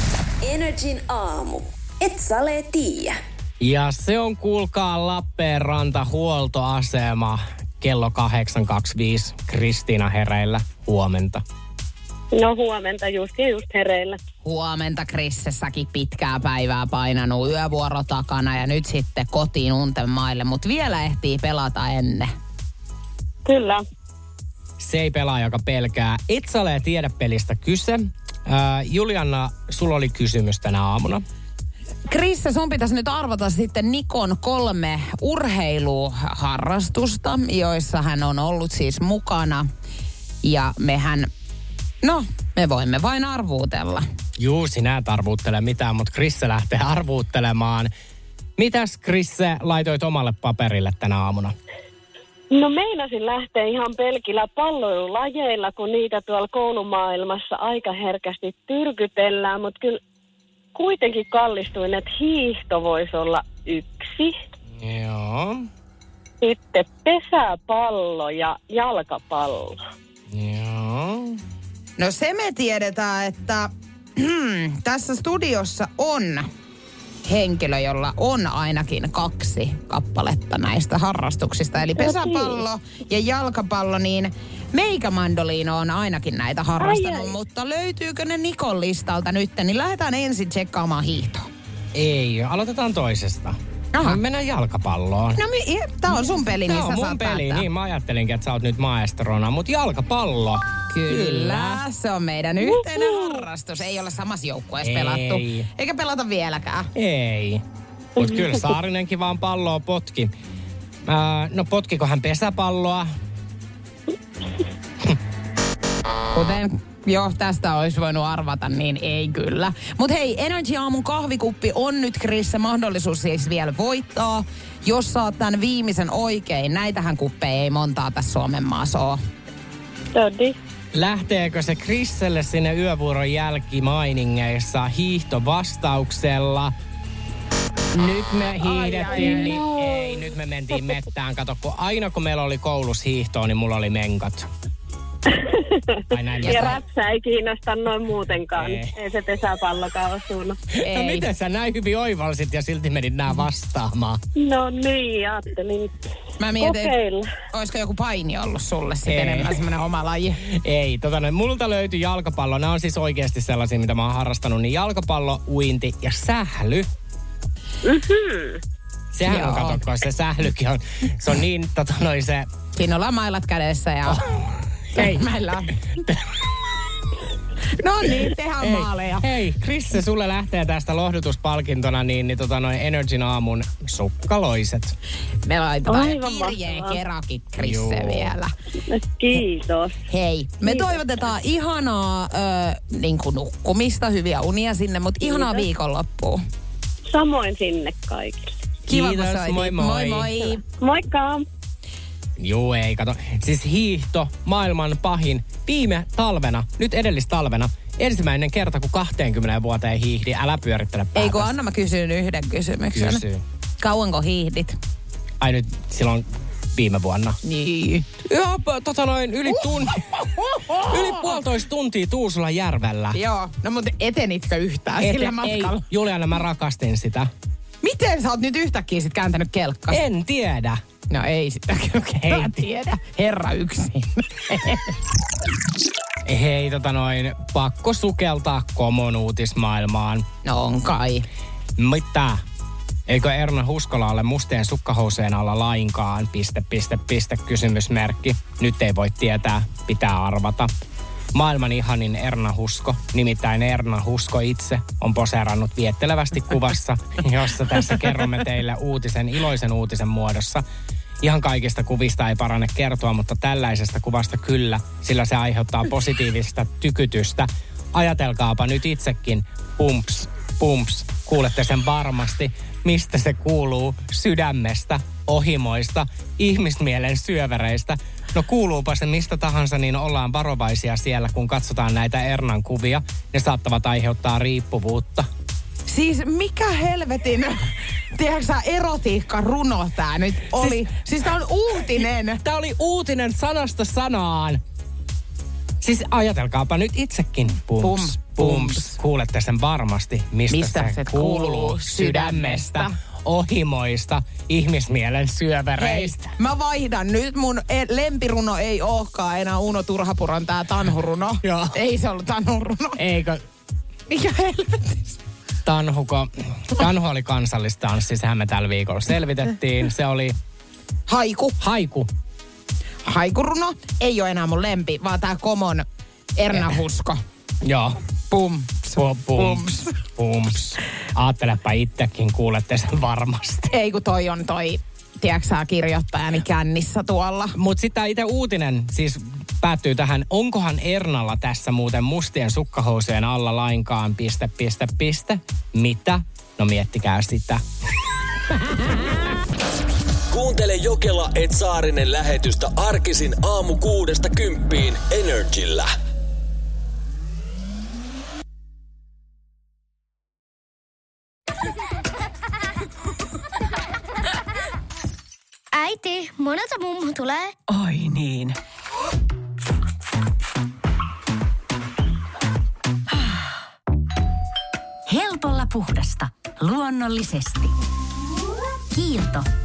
[SPEAKER 10] Energin aamu. Et sale tiiä.
[SPEAKER 3] Ja se on kuulkaa Lappeenranta huoltoasema kello 8.25 Kristiina hereillä huomenta.
[SPEAKER 11] No huomenta, just ja just hereillä.
[SPEAKER 1] Huomenta Krissessäkin pitkää päivää painanut yövuoro takana ja nyt sitten kotiin unten maille, mutta vielä ehtii pelata ennen.
[SPEAKER 11] Kyllä.
[SPEAKER 3] Se ei pelaa, joka pelkää. Et sä ole tiedepelistä kyse. Ää, Julianna, sulla oli kysymys tänä aamuna.
[SPEAKER 1] Krisse, sun pitäisi nyt arvata sitten Nikon kolme urheiluharrastusta, joissa hän on ollut siis mukana. Ja mehän, no, me voimme vain arvuutella.
[SPEAKER 3] Juu, sinä et arvuuttele mitään, mutta Krisse lähtee arvuuttelemaan. Mitäs Krisse laitoit omalle paperille tänä aamuna?
[SPEAKER 11] No meinasin lähteä ihan pelkillä palloilulajeilla, kun niitä tuolla koulumaailmassa aika herkästi tyrkytellään, mutta kyllä kuitenkin kallistuin, että hiihto voisi olla yksi.
[SPEAKER 3] Joo,
[SPEAKER 11] Sitten pesäpallo ja jalkapallo.
[SPEAKER 3] joo.
[SPEAKER 1] No se me tiedetään, että tässä studiossa on henkilö, jolla on ainakin kaksi kappaletta näistä harrastuksista. Eli pesäpallo ja jalkapallo, niin meikämandoliino on ainakin näitä harrastanut,
[SPEAKER 11] Ai, ai.
[SPEAKER 1] mutta löytyykö ne Nikon listalta nyt? Niin lähdetään ensin tsekkaamaan hiihtoa.
[SPEAKER 3] Ei, aloitetaan toisesta.
[SPEAKER 1] Aha.
[SPEAKER 3] Me mennään jalkapalloon.
[SPEAKER 1] No mi- tää on sun peli, niin
[SPEAKER 3] Tämä
[SPEAKER 1] sä
[SPEAKER 3] on mun
[SPEAKER 1] saat
[SPEAKER 3] peli,
[SPEAKER 1] päättää.
[SPEAKER 3] niin mä ajattelinkin, että sä oot nyt maestrona, mutta jalkapallo.
[SPEAKER 1] Kyllä, se on meidän yhteinen harrastus. Ei ole samassa joukkueessa
[SPEAKER 3] Ei.
[SPEAKER 1] pelattu. Eikä pelata vieläkään.
[SPEAKER 3] Ei. Mutta kyllä Saarinenkin vaan palloa potki. Ää, no potkiko hän pesäpalloa?
[SPEAKER 1] Kuten jo tästä olisi voinut arvata, niin ei kyllä. Mutta hei, Energy Aamun kahvikuppi on nyt Krisse mahdollisuus siis vielä voittaa. Jos saat tämän viimeisen oikein, näitähän kuppeja ei montaa tässä Suomen maassa ole.
[SPEAKER 11] Todi.
[SPEAKER 3] Lähteekö se Krisselle sinne yövuoron jälkimainingeissa hiihtovastauksella? Nyt me hiihdettiin, niin ei, nyt me mentiin mettään. Kato, kun aina kun meillä oli koulussa hiihtoa, niin mulla oli menkat. Ai näin
[SPEAKER 11] Ja räpsä ei kiinnosta noin muutenkaan.
[SPEAKER 3] Ei.
[SPEAKER 11] Ei, se pesäpallokaan osunut.
[SPEAKER 3] No miten sä näin hyvin oivalsit ja silti menit nää vastaamaan?
[SPEAKER 11] No niin, ajattelin.
[SPEAKER 1] Mä mietin,
[SPEAKER 11] Kokeilla.
[SPEAKER 1] olisiko joku paini ollut sulle sitten
[SPEAKER 3] Ei.
[SPEAKER 1] enemmän semmoinen oma laji.
[SPEAKER 3] Ei, tota noin, multa löytyi jalkapallo. Nämä on siis oikeasti sellaisia, mitä mä oon harrastanut. Niin jalkapallo, uinti ja sähly.
[SPEAKER 11] Mm-hmm.
[SPEAKER 3] Sehän on,
[SPEAKER 1] Joo.
[SPEAKER 3] kato, kun se sählykin on, se on niin, tota noin se...
[SPEAKER 1] Siinä ollaan mailat kädessä ja...
[SPEAKER 3] Hei.
[SPEAKER 1] Meillä on. No niin, tehdään
[SPEAKER 3] Hei,
[SPEAKER 1] maaleja.
[SPEAKER 3] hei, Krisse, sulle lähtee tästä lohdutuspalkintona niin, niin tota noin Energin aamun sukkaloiset.
[SPEAKER 1] Me laitetaan
[SPEAKER 11] Aivan
[SPEAKER 1] kirjeen kerakin Krisse
[SPEAKER 3] Joo.
[SPEAKER 1] vielä.
[SPEAKER 11] Kiitos.
[SPEAKER 1] Hei, me
[SPEAKER 11] Kiitos.
[SPEAKER 1] toivotetaan ihanaa ö, niin kuin nukkumista, hyviä unia sinne, mutta ihanaa
[SPEAKER 11] Kiitos.
[SPEAKER 1] viikonloppua.
[SPEAKER 11] Samoin sinne kaikille.
[SPEAKER 1] Kiva,
[SPEAKER 3] Kiitos, moi moi.
[SPEAKER 1] moi, moi.
[SPEAKER 11] Moikka!
[SPEAKER 3] Juu, ei kato. Siis hiihto, maailman pahin. Viime talvena, nyt edellistalvena, ensimmäinen kerta kun 20 vuoteen hiihdi. Älä pyörittele päätä.
[SPEAKER 1] Ei kun anna mä kysyn yhden kysymyksen.
[SPEAKER 3] Kysy.
[SPEAKER 1] Kauanko hiihdit?
[SPEAKER 3] Ai nyt silloin viime vuonna.
[SPEAKER 1] Niin.
[SPEAKER 3] Joo, tota noin, yli tunti. yli puolitoista tuntia Tuusulan järvellä.
[SPEAKER 1] Joo, no mutta etenitkö yhtään
[SPEAKER 3] Et-
[SPEAKER 1] sillä
[SPEAKER 3] ei,
[SPEAKER 1] matkalla?
[SPEAKER 3] Juliana, mä rakastin sitä.
[SPEAKER 1] Miten sä oot nyt yhtäkkiä sit kääntänyt kelkkas?
[SPEAKER 3] En tiedä.
[SPEAKER 1] No ei sitä kyllä
[SPEAKER 3] Ei
[SPEAKER 1] tiedä. Herra yksin.
[SPEAKER 3] Hei, tota noin, pakko sukeltaa komon uutismaailmaan.
[SPEAKER 1] no on kai.
[SPEAKER 3] Mitä? Eikö Erna Huskola ole musteen sukkahouseen alla lainkaan? Piste, piste, piste, kysymysmerkki. Nyt ei voi tietää, pitää arvata. Maailman ihanin Erna Husko, nimittäin Erna Husko itse, on poseerannut viettelevästi kuvassa, jossa tässä kerromme teille uutisen, iloisen uutisen muodossa. Ihan kaikista kuvista ei parane kertoa, mutta tällaisesta kuvasta kyllä, sillä se aiheuttaa positiivista tykytystä. Ajatelkaapa nyt itsekin, pumps, pumps, kuulette sen varmasti, mistä se kuuluu sydämestä, ohimoista, ihmismielen syövereistä. No kuuluupa se mistä tahansa, niin ollaan varovaisia siellä, kun katsotaan näitä Ernan kuvia. Ne saattavat aiheuttaa riippuvuutta.
[SPEAKER 1] Siis mikä helvetin, tiedätkö erotiikka runo tää nyt oli? Siis, siis tää on uutinen.
[SPEAKER 3] Tää oli uutinen sanasta sanaan. Siis ajatelkaapa nyt itsekin. Pums,
[SPEAKER 1] Pums,
[SPEAKER 3] pums. Kuulette sen varmasti, mistä,
[SPEAKER 1] Mistä
[SPEAKER 3] se, kuuluu.
[SPEAKER 1] kuuluu
[SPEAKER 3] Sydämestä,
[SPEAKER 1] sydämestä.
[SPEAKER 3] ohimoista, ihmismielen
[SPEAKER 1] Hei,
[SPEAKER 3] syövereistä.
[SPEAKER 1] mä vaihdan nyt. Mun e- lempiruno ei olekaan enää Uno Turhapuron tää tanhuruno.
[SPEAKER 3] Joo.
[SPEAKER 1] Ei se ollut tanhuruno.
[SPEAKER 3] Eikö
[SPEAKER 1] Mikä helvetti?
[SPEAKER 3] Tanhuko? Tanhu oli kansallistanssi, sehän me tällä viikolla selvitettiin. Se oli
[SPEAKER 1] Haiku.
[SPEAKER 3] haiku.
[SPEAKER 1] Haikuruno ei ole enää mun lempi, vaan tää Komon Erna Husko.
[SPEAKER 3] Joo.
[SPEAKER 1] Pum.
[SPEAKER 3] Pum, pums. Pums. Aattelepa itsekin, kuulette sen varmasti.
[SPEAKER 1] Ei kun toi on toi, tiedätkö kirjoittajani kännissä tuolla.
[SPEAKER 3] Mutta sitten itse uutinen siis päättyy tähän. Onkohan Ernalla tässä muuten mustien sukkahousujen alla lainkaan piste, piste, piste? Mitä? No miettikää sitä.
[SPEAKER 12] Kuuntele Jokela et Saarinen lähetystä arkisin aamu kuudesta kymppiin Energillä.
[SPEAKER 13] Äiti, monelta mummu tulee?
[SPEAKER 14] Oi niin.
[SPEAKER 15] Helpolla puhdasta. Luonnollisesti. Kiilto.